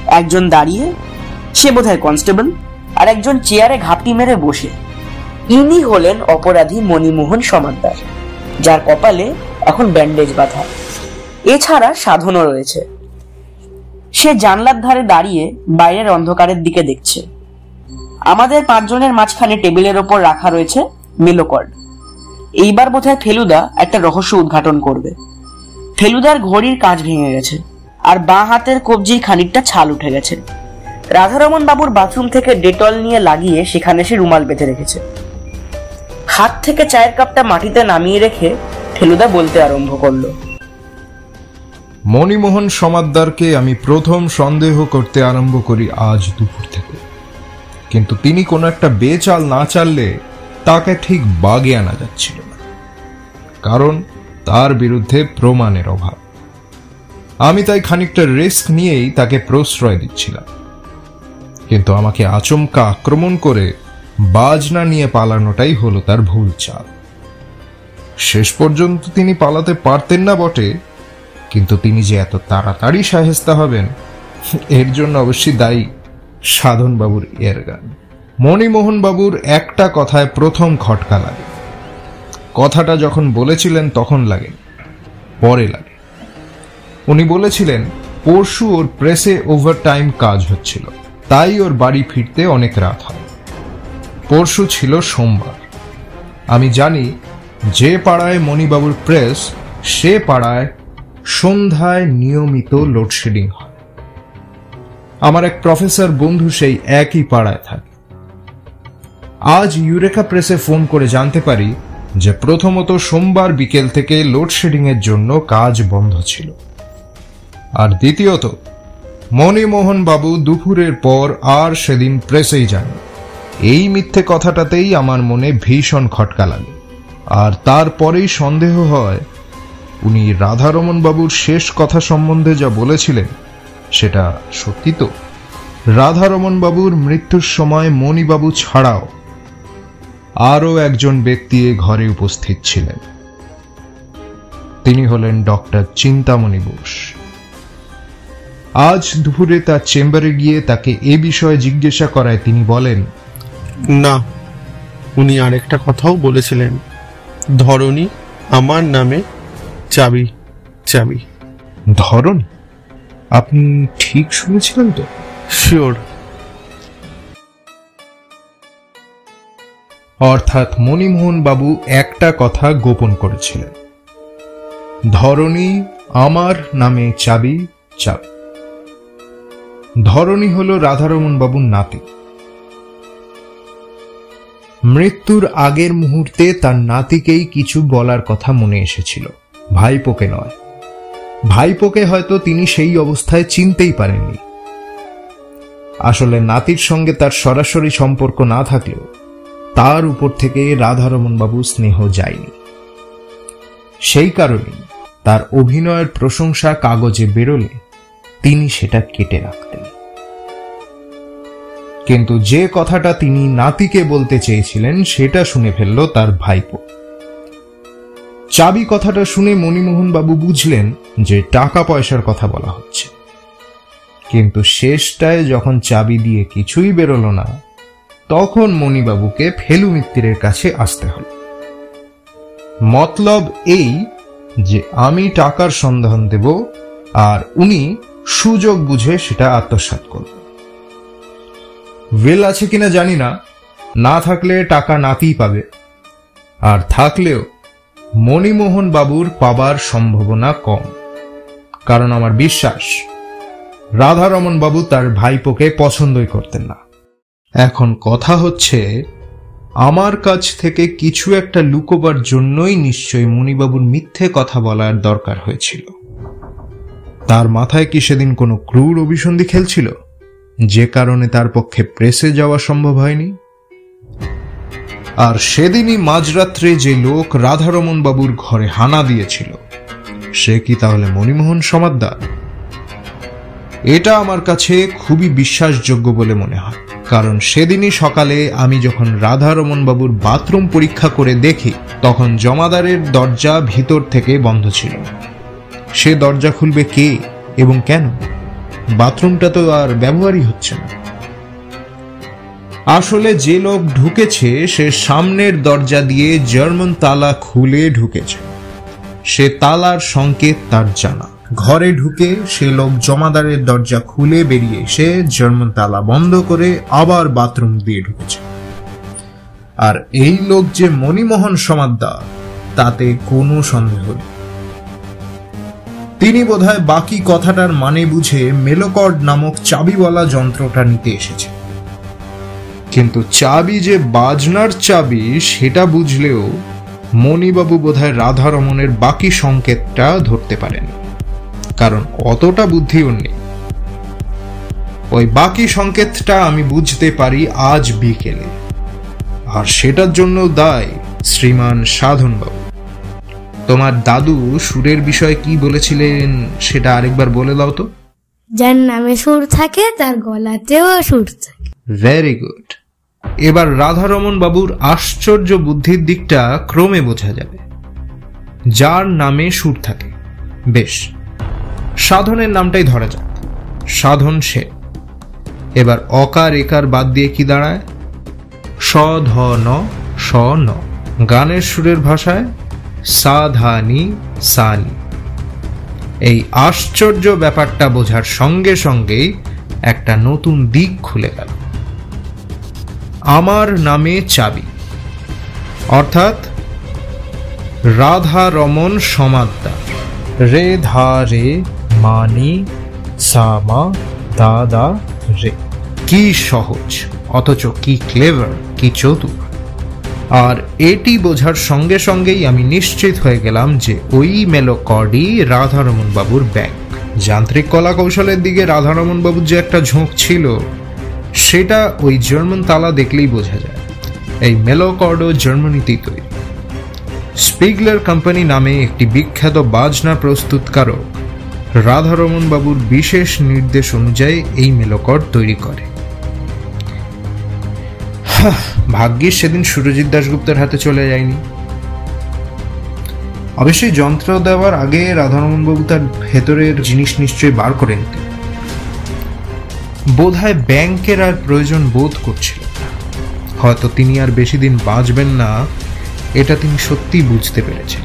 একজন দাঁড়িয়ে, সে বোধহয় কনস্টেবল আর একজন চেয়ারে ঘাপটি মেরে বসে। ইনি হলেন অপরাধী মণিমোহন সমাদ্দার যার কপালে এখন ব্যান্ডেজ বাঁধা। এছাড়া সাধনও রয়েছে। সে জানলার ধারে দাঁড়িয়ে বাইরের অন্ধকারের দিকে দেখছে। আমাদের পাঁচজনের মাঝখানে টেবিলের ওপর রাখা রয়েছে মেলোকর্ড। এইবার বোধহয় ফেলুদা একটা রহস্য উদ্ঘাটন করবে। ফেলুদার ঘড়ির কাজ ভেঙে গেছে, আর বাঁ হাতের কবজির খানিকটা ছাল উঠে গেছে। রাধারমন বাবুর বাথরুম থেকে ডেটল নিয়ে লাগিয়ে সেখানে সে রুমাল বেঁধে রেখেছে। হাত থেকে চায়ের কাপটা মাটিতে নামিয়ে রেখে ফেলুদা বলতে আরম্ভ করল, মণিমোহন সমাদ্দারকে আমি প্রথম সন্দেহ করতে আরম্ভ করি আজ দুপুর থেকে। কিন্তু তিনি কোনো একটা বেচাল না চাললে তাকে ঠিক বাগে আনা যাচ্ছিল না। কারণ তার বিরুদ্ধে প্রমাণের অভাব। আমি তাই খানিকটা রিস্ক নিয়েই তাকে প্রশ্রয় দিচ্ছিলাম। কিন্তু আমাকে আচমকা আক্রমণ করে বাজনা নিয়ে পালানোটাই হলো তার ভুল চাল। শেষ পর্যন্ত তিনি পালাতে পারতেন না বটে, কিন্তু তিনি যে এত তাড়াতাড়ি সাহেস্তা হবেন, এর জন্য অবশ্যই দায়ী সাধন বাবুর এর গান। মণিমোহন বাবুর একটা কথায় প্রথম খটকা লাগে। কথাটা যখন বলেছিলেন তখন লাগে, পরে লাগে। উনি বলেছিলেন, পরশু ওর প্রেসে ওভারটাইম কাজ হচ্ছিল। তাই ওর বাড়ি ফিরতে অনেক রাত হয়। পরশু ছিল সোমবার। আমি জানি যে পাড়ায় মণিবাবুর প্রেস, সে পাড়ায় সন্ধ্যায় নিয়মিত লোডশেডিং হয়। আমার এক প্রফেসর বন্ধু সেই একই পাড়ায় থাকে। আজ ইউরেকা প্রেসে ফোন করে জানতে পারি যে প্রথমত সোমবার বিকেল থেকে লোডশেডিং এর জন্য কাজ বন্ধ ছিল। আর দ্বিতীয়ত মণিমোহন বাবু দুপুরের পর আর সেদিন প্রেসেই যান। এই মিথ্যে কথাটাতেই আমার মনে ভীষণ খটকা লাগে। আর তারপরেই সন্দেহ হয়, উনি রাধারমন বাবুর শেষ কথা সম্বন্ধে যা বলেছিলেন, সেটা সত্যি তো? রাধারমন বাবুর মৃত্যুর সময় মণিবাবু ছাড়াও আরও একজন ব্যক্তি এ ঘরে উপস্থিত ছিলেন। তিনি হলেন ডক্টর চিন্তামণি বোস। আজ দুপুরে তার চেম্বারে গিয়ে তাকে এ বিষয়ে জিজ্ঞাসা করায় তিনি বলেন না উনি আরেকটা কথাও বলেছিলেন। ধরণী আমার নামে চাবি চাবি। ধরন আপনি ঠিক শুনেছিলেন তো? শিওর। অর্থাৎ মণিমোহন বাবু একটা কথা গোপন করেছিলেন। ধরণী আমার নামে চাবি চাবি। ধরণী হল রাধারমন বাবুর নাতি। মৃত্যুর আগের মুহূর্তে তার নাতিকেই কিছু বলার কথা মনে এসেছিল। ভাইপোকে নয়। ভাইপোকে হয়তো তিনি সেই অবস্থায় চিনতেই পারেননি। আসলে নাতির সঙ্গে তার সরাসরি সম্পর্ক না থাকলেও তার উপর থেকে রাধারমন বাবু স্নেহ যায়নি। সেই কারণেই তার অভিনয়ের প্রশংসা কাগজে বেরোলে তিনি সেটা কেটে রাখতেন। কিন্তু যে কথাটা তিনি নাতিকে বলতে চেয়েছিলেন, সেটা শুনে ফেলল তার ভাইপো। চাবি কথাটা শুনে মণিমোহন বাবু বুঝলেন যে টাকা পয়সার কথা বলা হচ্ছে। কিন্তু শেষটায় যখন চাবি দিয়ে কিছুই বেরোলো না, তখন মণিবাবুকে ফেলু মিত্তিরের কাছে আসতে হল। মতলব এই যে আমি টাকার সন্ধান দেব আর উনি সুযোগ বুঝে সেটা আত্মসাৎ করবে। ওয়েল আছে কিনা জানি না। না থাকলে টাকা নাতিই পাবে। আর থাকলেও মণিমোহন বাবুর পাবার সম্ভাবনা কম। কারণ আমার বিশ্বাস, রাধারমন বাবু তার ভাইপোকে পছন্দই করতেন না। এখন কথা হচ্ছে, আমার কাছ থেকে কিছু একটা লুকোবার জন্যই নিশ্চয়ই মণিবাবুর মিথ্যে কথা বলার দরকার হয়েছিল। তার মাথায় কি সেদিন কোনো ক্রূর অভিসন্ধি খেলছিল? যে কারণে তার পক্ষে প্রেসে যাওয়া সম্ভব হয়নি? আর সেদিনই মাঝরাত্রে যে লোক রাধারমন বাবুর ঘরে হানা দিয়েছিল, সে কি তাহলে মণিমোহন সমাদ্দার? এটা আমার কাছে খুবই বিশ্বাসযোগ্য বলে মনে হয়, কারণ সেদিনই সকালে আমি যখন রাধারমন বাবুর বাথরুম পরীক্ষা করে দেখি, তখন জমাদারের দরজা ভিতর থেকে বন্ধ ছিল। সে দরজা খুলবে কে এবং কেন? বাথরুমটা তো আর ব্যবহারই হচ্ছে না। আসলে যে লোক ঢুকেছে, সে সামনের দরজা দিয়ে জার্মান তালা খুলে ঢুকেছে। সে তালার সংকেত তার জানা। ঘরে ঢুকে সে লোক জমাদারের দরজা খুলে বেরিয়ে এসে জার্মান তালা বন্ধ করে আবার বাথরুম দিয়ে ঢুকেছে। আর এই লোক যে মণিমোহন সমাদ্দার, তাতে কোনো সন্দেহ নেই। তিনি বোধহয় বাকি কথাটার মানে বুঝে মেলোকর্ড নামক চাবিওয়ালা যন্ত্রটা নিতে এসেছে। কিন্তু চাবি যে বাজনার চাবি, সেটা বুঝলেও মণিবাবু বোধহয় রাধারমণের বাকি সংকেতটা ধরতে পারেন। কারণ অতটা বুদ্ধি ওর নেই। ওই বাকি সংকেতটা আমি বুঝতে পারি আজ বিকেলে। আর সেটার জন্য দায় শ্রীমান সাধনবাবু। তোমার দাদু সুরের বিষয়ে কি বলেছিলেন সেটা আরেকবার বলে দাও তো। যার নামে সুর থাকে তার গলাতেও সুর থাকে। ভেরি গুড এবার রাধারমন বাবুর আশ্চর্য বুদ্ধির দিকটা ক্রমে বোঝা যাবে। যার নামে সুর থাকে। বেশ সাধনের নামটাই ধরা যাক। সাধন সে। এবার অকার একার বাদ দিয়ে কি দাঁড়ায়? স ধ ন স ন। গানের সুরের ভাষায় সা ধা নি সা নি এই আশ্চর্য ব্যাপারটা বোঝার সঙ্গে সঙ্গেই একটা নতুন দিক খুলে গেল। আমার নামে চাবি। অর্থাৎ রাধা রমন সমাদ্দার রে ধা রে মানি সামা দাদা রে। কি সহজ, অথচ কি ক্লেভার কি চতুর। আর এটি বোঝার সঙ্গে সঙ্গেই আমি নিশ্চিত হয়ে গেলাম যে ওই মেলোকর্ডই রাধারমন বাবুর ব্যাংক। যান্ত্রিক কলা কৌশলের দিকে রাধারমন বাবুর যে একটা ঝোঁক ছিল, সেটা ওই জার্মান তালা দেখলেই বোঝা যায়। এই মেলোকর্ডও জার্মানিতেই তৈরি। স্পিগলার কোম্পানি নামে একটি বিখ্যাত বাজনা প্রস্তুতকারক রাধারমন বাবুর বিশেষ নির্দেশ অনুযায়ী এই মেলোকর্ড তৈরি করে। ভাগ্যিস সেদিন সুরজিৎ দাশগুপ্তের হাতে চলে যায়নি। অবশ্যই যন্ত্র দেওয়ার আগে রাধারমন বাবু তার ভেতরের জিনিস নিশ্চয়ই বার করে নিতেন। বোধহয় ব্যাংকের আর প্রয়োজন বোধ করছিল হয়তো তিনি আর বেশি দিন বাঁচবেন না, এটা তিনি সত্যিই বুঝতে পেরেছেন।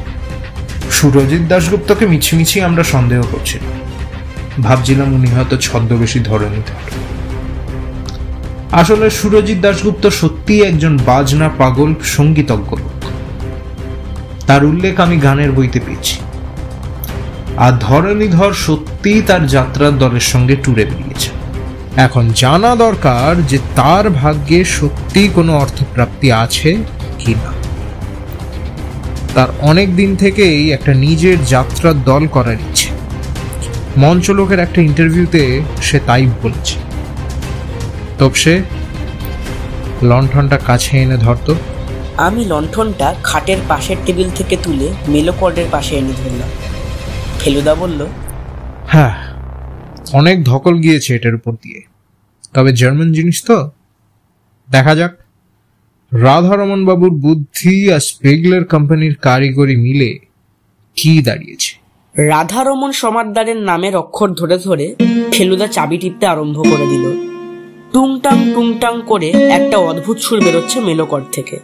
সুরজিৎ দাশগুপ্তকে মিছিমিছি আমরা সন্দেহ করছিলাম ভাবছিলাম উনি হয়তো ছদ্মবেশী ধর আসলে সুরজিৎ দাশগুপ্ত সত্যিই একজন বাজনা পাগল সঙ্গীতজ্ঞ লোক। তার উল্লেখ আমি গানের বইতে পেয়েছি। আর ধরণীধর সত্যিই তার যাত্রার দলের সঙ্গে ট্যুরে বেরিয়েছে। এখন জানা দরকার যে তার ভাগ্যে সত্যি কোনো অর্থপ্রাপ্তি আছে কি না তার অনেক দিন থেকেই একটা নিজের যাত্রার দল করার ইচ্ছে। মঞ্চলোকের একটা ইন্টারভিউতে সে তাই বলেছে। তপসে লণ্ঠনটা কাছে এনে ধরতো আমি লণ্ঠনটা খাটের পাশের টেবিল থেকে তুলে মেলোকর্ডের পাশে এনে ধরলাম। ফেলুদা বলল হ্যাঁ অনেক ধকল গিয়েছে এটার উপর দিয়ে। তবে জার্মান জিনিস তো। দেখা যাক। রাধারমন বাবুর বুদ্ধি আর স্পেগলের কোম্পানির কারিগরি মিলে কি দাঁড়িয়েছে। রাধারমন সমাদ্দারের নামের অক্ষর ধরে ধরে ফেলুদা চাবি টিপতে আরম্ভ করে দিল। টুংটাং টুংটাং করে একটা অদ্ভুত সুর বেরোচ্ছে মেলোকর থেকে।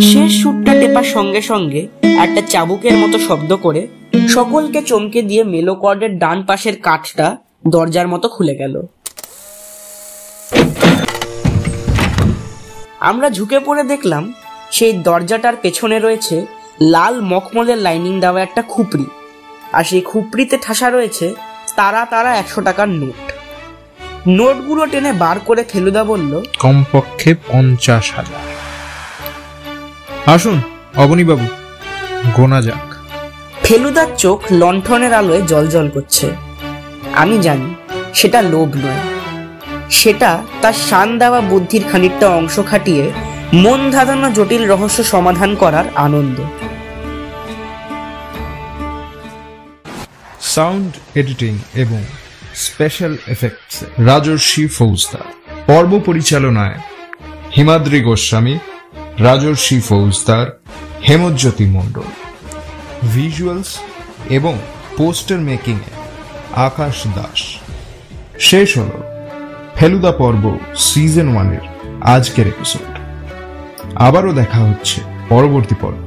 শেষ সুরটা টেপার সঙ্গে সঙ্গে একটা চাবুকের মতো শব্দ করে সকলকে চমকে দিয়ে মেলোকর্ডের ডান পাশের কাঠটা দরজার মতো খুলে গেল। আমরা ঝুঁকে পড়ে দেখলাম সেই দরজাটার পেছনে রয়েছে লাল মখমলের লাইনিং দেওয়া একটা খুপড়ি আর সেই খুপড়িতে ঠাসা রয়েছে তারা তারা একশো টাকার নোট। নোটগুলো টেনে বার করে ফেলুদা বলল কমপক্ষে পঞ্চাশ হাজার। আসুন অবনীবাবু গোনা যাক। ফেলুদার চোখ লণ্ঠনের আলোয় জলজল করছে। আমি জানি সেটা লোভ নয়। সেটা তার শান দেওয়া বুদ্ধির খানিকটা অংশ খাটিয়ে মন ধাঁধানো জটিল রহস্য সমাধান করার আনন্দ। সাউন্ড এডিটিং এবং স্পেশাল এফেক্টস রাজর্ষি ফৌজদার পর্ব পরিচালনায় হিমাদ্রি গোস্বামী রাজর্ষি ফৌজদার হেমজ্যোতি মণ্ডল ভিজুয়ালস এবং পোস্টার মেকিং আকাশ দাস শেষ হল ফেলুদা পর্ব সিজন ওয়ানের আজকের এপিসোড আবারও দেখা হচ্ছে পরবর্তী পর্ব।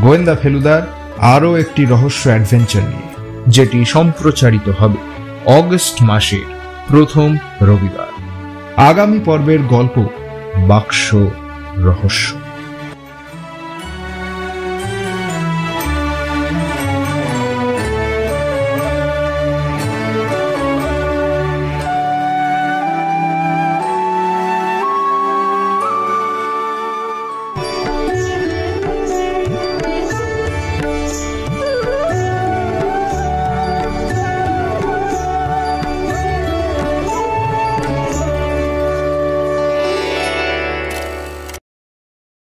গোয়েন্দা ফেলুদার আরও একটি রহস্য অ্যাডভেঞ্চার নিয়ে, যেটি সম্প্রচারিত হবে। অগস্ট মাসের প্রথম রবিবার। আগামী পর্বের গল্প বাক্স রহস্য।